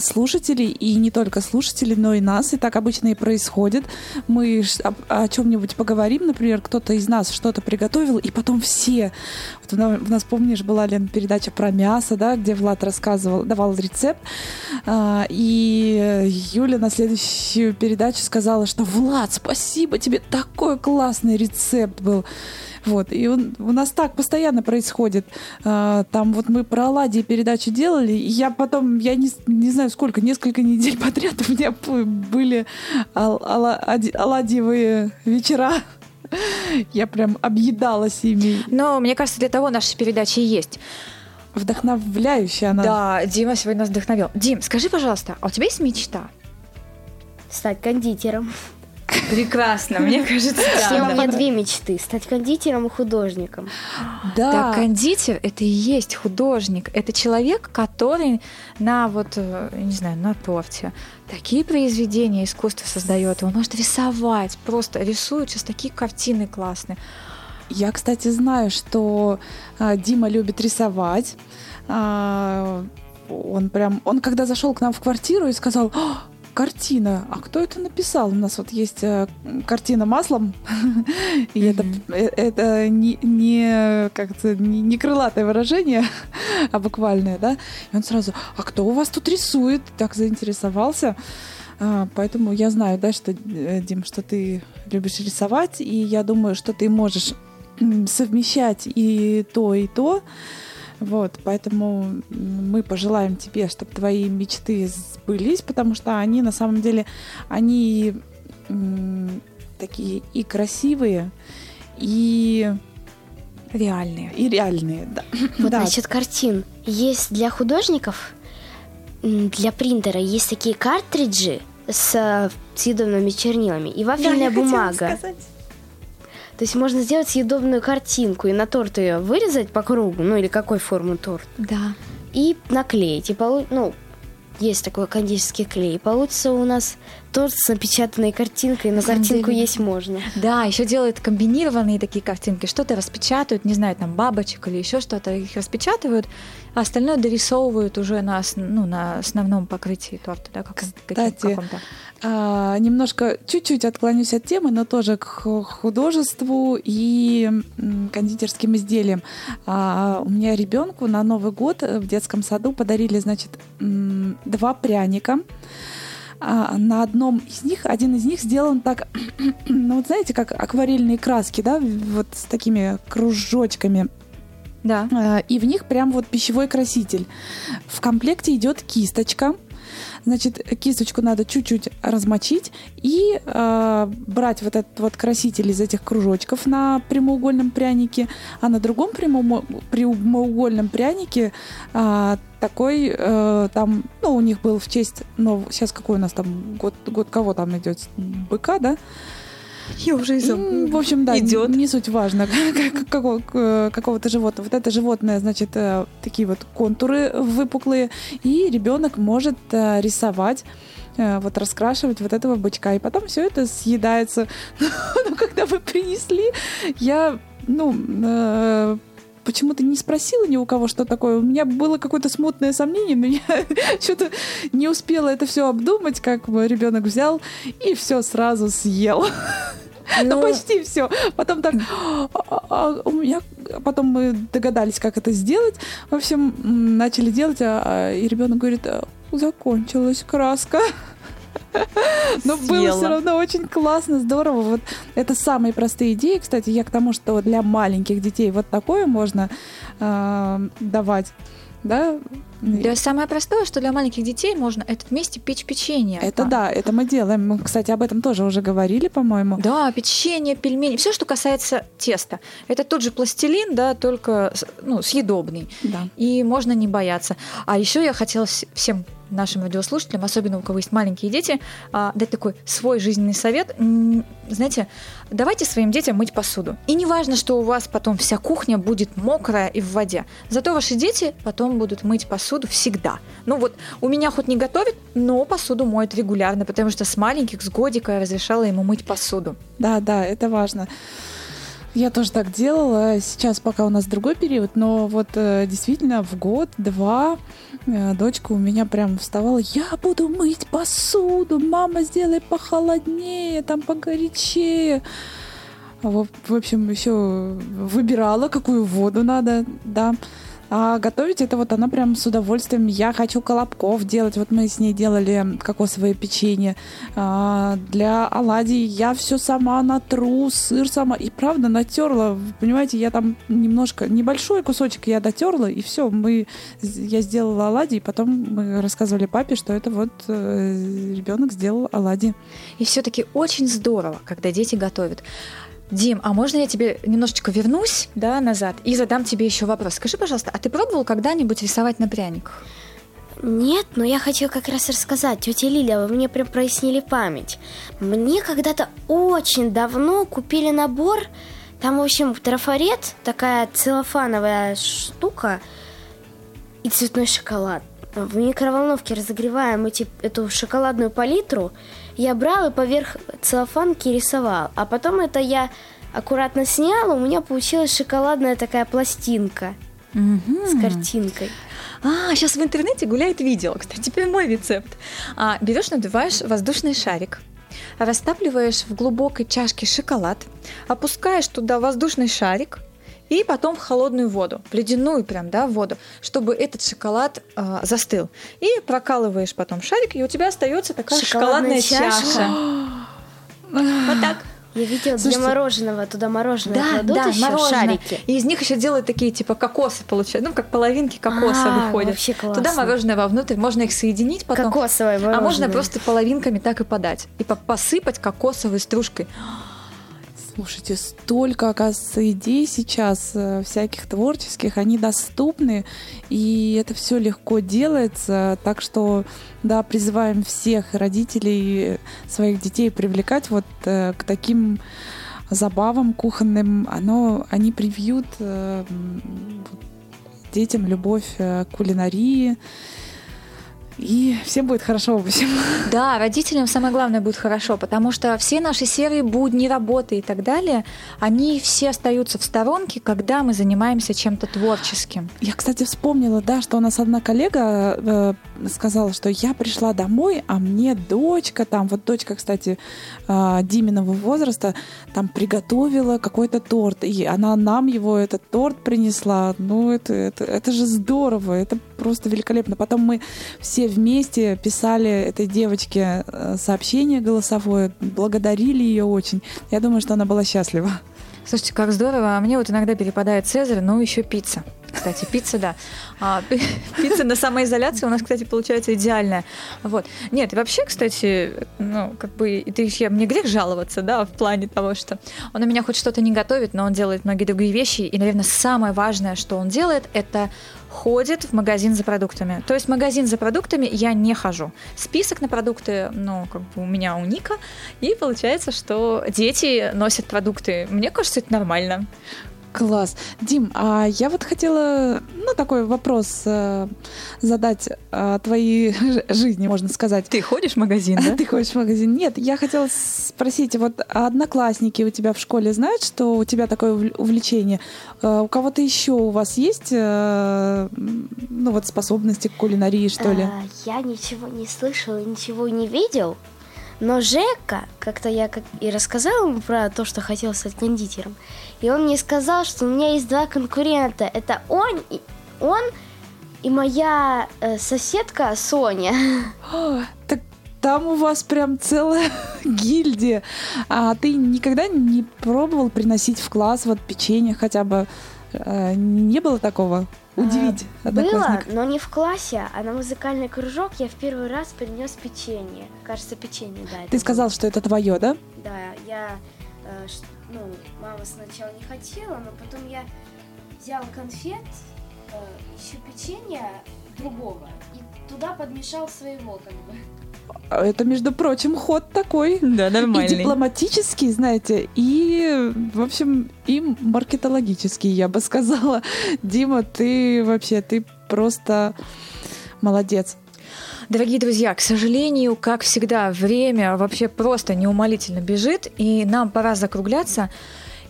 Speaker 3: слушателей, и не только слушателей, но и нас, и так обычно и происходит. Мы о, чем-нибудь поговорим, например, кто-то из нас что-то приготовил, и потом все. Вот у нас, помнишь, была, Лен, передача про мясо, да, где Влад рассказывал, давал рецепт, а, и Юля на следующую передачу сказала, что Влад, спасибо тебе, такой классный рецепт был. Вот, и он- у нас так постоянно происходит. А, Там вот мы про оладьи передачу делали, и я потом, я не, не знаю сколько, несколько недель подряд у меня были ол- оладьевые вечера. Я прям объедалась ими.
Speaker 2: Но мне кажется, для того наши передачи и есть.
Speaker 3: Вдохновляющая она.
Speaker 2: Да, Дима сегодня нас вдохновил. Дим, скажи, пожалуйста, а у тебя есть мечта?
Speaker 5: Стать кондитером.
Speaker 2: Прекрасно, мне кажется,
Speaker 5: И у меня
Speaker 2: да.
Speaker 5: две мечты. Стать кондитером и художником.
Speaker 3: Да.
Speaker 2: Так, кондитер – это и есть художник. Это человек, который на вот, э, не знаю, на торте такие произведения искусства создает. Он может рисовать, просто рисует сейчас такие картины классные.
Speaker 3: Я, кстати, знаю, что а, Дима любит рисовать. А, он прям, он когда зашел к нам в квартиру и сказал, «А, картина, а кто это написал? У нас вот есть э, картина маслом, <laughs> и это, э, это не, не, как это, не, не крылатое выражение, <laughs> а буквальное, да? И он сразу, а кто у вас тут рисует? Так заинтересовался. А, Поэтому я знаю, да, что, э, Дим, что ты любишь рисовать, и я думаю, что ты можешь совмещать и то, и то. Вот, поэтому мы пожелаем тебе, чтобы твои мечты сбылись, потому что они на самом деле, они такие и красивые, и,
Speaker 2: Реальные.
Speaker 3: и реальные. Да.
Speaker 5: Вот
Speaker 3: Да.
Speaker 5: насчет картин. Есть для художников, для принтера, есть такие картриджи с э, съедобными чернилами и вафельная бумага. То есть можно сделать съедобную картинку и на торт ее вырезать по кругу, ну или какой формы торт,
Speaker 2: Да.
Speaker 5: и наклеить. И полу- ну, есть такой кондитерский клей. Получится у нас торт с напечатанной картинкой, но
Speaker 2: На
Speaker 5: картинку
Speaker 2: деле-
Speaker 5: есть можно.
Speaker 2: Да, еще делают комбинированные такие картинки. Что-то распечатают, не знаю, там бабочек или еще что-то, их распечатывают, а остальное дорисовывают уже на, ну, на основном покрытии торта, да, каком-
Speaker 3: Кстати,
Speaker 2: каком-то.
Speaker 3: А, немножко, чуть-чуть отклонюсь от темы, но тоже к ху- художеству и кондитерским изделиям. А, у меня ребенку на Новый год в детском саду подарили, значит, два пряника. А, на одном из них, один из них сделан так, <clears throat> ну вот знаете, как акварельные краски, да, вот с такими кружочками.
Speaker 2: Да.
Speaker 3: А, И в них прям вот пищевой краситель. В комплекте идет кисточка. Значит, кисточку надо чуть-чуть размочить и э, брать вот этот вот краситель из этих кружочков на прямоугольном прянике, а на другом прямоугольном прянике а, такой э, там, ну, у них был в честь, ну, сейчас какой у нас там год, год кого там идет, быка, да?
Speaker 2: Я уже
Speaker 3: М, В общем, да,
Speaker 2: Идет.
Speaker 3: не суть важно, <laughs> как- какого- какого-то животного. Вот это животное, значит, э, такие вот контуры выпуклые, и ребенок может э, рисовать э, вот раскрашивать вот этого бычка, и потом все это съедается. <laughs> Но когда вы принесли, я, ну, почему-то не спросила ни у кого, что такое. У меня было какое-то смутное сомнение, но я <laughs> что-то не успела это все обдумать, как бы ребенок взял и все сразу съел. <laughs> Ну, почти все. Потом так, «А, а, у меня, потом мы догадались, как это сделать. В общем, начали делать, а- и ребенок говорит, «А, закончилась краска. <laughs> Но было все равно очень классно, здорово. Вот это самые простые идеи. Кстати, я к тому, что для маленьких детей вот такое можно а, давать. Да?
Speaker 2: Для самое простое, что для маленьких детей можно это вместе печь печенье.
Speaker 3: Это
Speaker 2: А,
Speaker 3: да, это мы делаем. Мы, кстати, об этом тоже уже говорили, по-моему.
Speaker 2: Да, печенье, пельмени, все, что касается теста. Это тот же пластилин, да, только ну, съедобный.
Speaker 3: Да.
Speaker 2: И можно не бояться. А еще я хотела всем нашим радиослушателям, особенно у кого есть маленькие дети, а, дать такой свой жизненный совет. Знаете, давайте своим детям мыть посуду. И не важно, что у вас потом вся кухня будет мокрая и в воде. Зато ваши дети потом будут мыть посуду всегда. Ну вот, у меня хоть не готовит, но посуду моет регулярно, потому что с маленьких, с годика я разрешала ему мыть посуду.
Speaker 3: Да, да, это важно. Я тоже так делала. Сейчас пока у нас другой период, но вот э, действительно в год-два э, дочка у меня прям вставала. Я буду мыть посуду, мама, сделай похолоднее, там погорячее. В, в общем, еще выбирала, какую воду надо, да. А готовить это вот она прям с удовольствием. Я хочу колобков делать. Вот мы с ней делали кокосовое печенье. А, для оладий я все сама натру, сыр сама. И правда натерла. Понимаете, я там немножко, небольшой кусочек я дотерла, и все. Мы, я сделала оладьи, и потом мы рассказывали папе, что это вот ребенок сделал оладьи.
Speaker 2: И все-таки очень здорово, когда дети готовят. Дим, а можно я тебе немножечко вернусь да, назад и задам тебе еще вопрос? Скажи, пожалуйста, а ты пробовал когда-нибудь рисовать на пряниках?
Speaker 5: Нет, но я хотела как раз рассказать. Тетя Лиля, вы мне прям прояснили память. Мне когда-то очень давно купили набор. Там, в общем, трафарет, такая целлофановая штука и цветной шоколад. В микроволновке разогреваем эти, эту шоколадную палитру. Я брал и поверх целлофанки рисовал. А потом это я аккуратно сняла, у меня получилась шоколадная такая пластинка с картинкой.
Speaker 2: А, сейчас в интернете гуляет видео. Кстати, теперь мой рецепт. А, берешь, надуваешь воздушный шарик, растапливаешь в глубокой чашке шоколад, опускаешь туда воздушный шарик и потом в холодную воду, в ледяную прям, да, воду, чтобы этот шоколад а, застыл. И прокалываешь потом шарик, и у тебя остается такая
Speaker 5: Шоколадная
Speaker 2: шоколадная
Speaker 5: чаша.
Speaker 2: чаша. Вот так.
Speaker 5: Я видела
Speaker 3: Слушайте,
Speaker 5: для мороженого, туда мороженое
Speaker 2: Да,
Speaker 5: кладут
Speaker 2: да,
Speaker 5: еще
Speaker 2: мороженое.
Speaker 5: шарики.
Speaker 2: И из них еще делают такие типа кокосы получают, ну как половинки кокоса
Speaker 5: А,
Speaker 2: выходят.
Speaker 5: вообще классно.
Speaker 2: Туда мороженое вовнутрь, можно их соединить потом.
Speaker 5: Кокосовое мороженое.
Speaker 2: А можно просто половинками так и подать. И по- посыпать кокосовой стружкой.
Speaker 3: Слушайте, столько, оказывается, идей сейчас э, всяких творческих, они доступны, и это все легко делается, так что, да, призываем всех родителей своих детей привлекать вот э, к таким забавам кухонным, оно, они привьют э, детям любовь к кулинарии, и всем будет хорошо, в общем. <laughs>
Speaker 2: Да, родителям самое главное будет хорошо, потому что все наши серии будни, работы и так далее, они все остаются в сторонке, когда мы занимаемся чем-то творческим.
Speaker 3: Я, кстати, вспомнила, да, что у нас одна коллега э, сказала, что я пришла домой, а мне дочка, там, вот дочка, кстати, а, Диминого возраста, там приготовила какой-то торт, и она нам его, этот торт принесла. Ну, это, это, это же здорово, это просто великолепно. Потом мы все вместе писали этой девочке э, сообщение голосовое, благодарили ее очень. Я думаю, что она была счастлива.
Speaker 2: Слушайте, как здорово. А мне вот иногда перепадает Цезарь, ну еще пицца. Кстати, пицца, да. А, <laughs> пицца на самоизоляции у нас, кстати, получается идеальная. Вот. Нет, вообще, кстати, ну, как бы, это еще мне грех жаловаться, да, в плане того, что он у меня хоть что-то не готовит, но он делает многие другие вещи. И, наверное, самое важное, что он делает, это ходит в магазин за продуктами. То есть в магазин за продуктами я не хожу. Список на продукты, ну, как бы у меня у Ника, и получается, что дети носят продукты. Мне кажется, это нормально.
Speaker 3: Класс. Дим, а я вот хотела, ну, такой вопрос э, задать о твоей жизни, можно сказать.
Speaker 2: Ты ходишь в магазин, да? <laughs>
Speaker 3: Ты ходишь в магазин. Нет, я хотела спросить, вот одноклассники у тебя в школе знают, что у тебя такое увлечение? Э, у кого-то еще у вас есть, э, ну, вот способности к кулинарии, что ли? А,
Speaker 5: я ничего не слышал и ничего не видел. Но Жека, как-то я как и рассказала ему про то, что хотел стать кондитером, и он мне сказал, что у меня есть два конкурента. Это он и, он и моя э, соседка Соня. <gasps>
Speaker 3: О, так там у вас прям целая <laughs> гильдия. А ты никогда не пробовал приносить в класс вот печенье хотя бы? Э, не было такого? Удивить
Speaker 5: а, Было, но не в классе, а на музыкальный кружок я в первый раз принес печенье. Кажется, печенье, да.
Speaker 3: Ты сказал, было. что это твое, да?
Speaker 5: Да, я, э, ну, мама сначала не хотела, но потом я взял конфет, э, еще печенье другого, и туда подмешал своего, как бы.
Speaker 3: Это, между прочим, ход такой.
Speaker 2: Да, нормальный.
Speaker 3: И дипломатический, знаете, и, в общем, и маркетологический, я бы сказала. Дима, ты вообще, ты просто молодец.
Speaker 2: Дорогие друзья, к сожалению, как всегда, время вообще просто неумолительно бежит, и нам пора закругляться.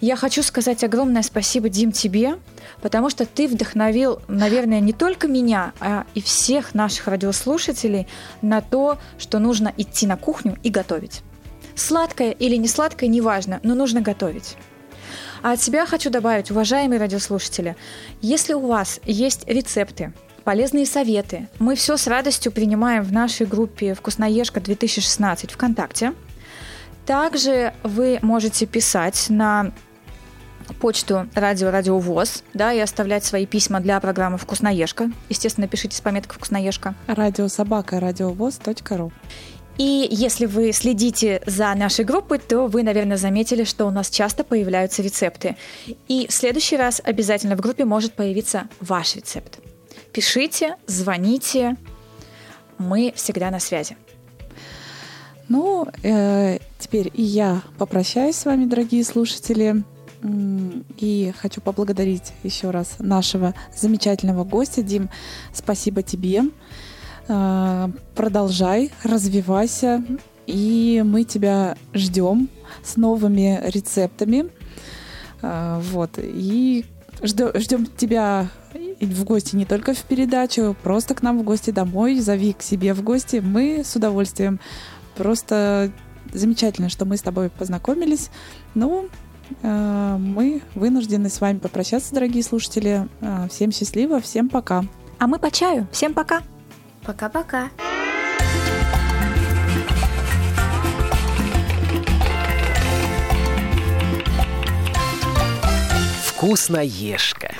Speaker 2: Я хочу сказать огромное спасибо, Дим, тебе, потому что ты вдохновил, наверное, не только меня, а и всех наших радиослушателей на то, что нужно идти на кухню и готовить. Сладкое или не сладкое, неважно, но нужно готовить. А от себя хочу добавить, уважаемые радиослушатели, если у вас есть рецепты, полезные советы, мы все с радостью принимаем в нашей группе «Вкусноежка 2016» ВКонтакте. Также вы можете писать на почту радио Радио ВОЗ, да, и оставлять свои письма для программы «Вкусноежка». Естественно, пишите с пометкой «Вкусноежка».
Speaker 3: Радиособака радиовоз.ру
Speaker 2: и если вы следите за нашей группой, то вы, наверное, заметили, что у нас часто появляются рецепты. И в следующий раз обязательно в группе может появиться ваш рецепт. Пишите, звоните, мы всегда на связи.
Speaker 3: Ну, э, теперь и я попрощаюсь с вами, дорогие слушатели. И хочу поблагодарить еще раз нашего замечательного гостя. Дим, спасибо тебе. А, продолжай, развивайся. И мы тебя ждем с новыми рецептами. А, вот. И ждем тебя в гости не только в передачу, просто к нам в гости домой, зови к себе в гости. Мы с удовольствием. Просто замечательно, что мы с тобой познакомились. Ну, мы вынуждены с вами попрощаться, дорогие слушатели. Э, всем счастливо, всем пока.
Speaker 2: А мы по чаю. Всем пока.
Speaker 5: Пока-пока.
Speaker 1: Вкусноежка.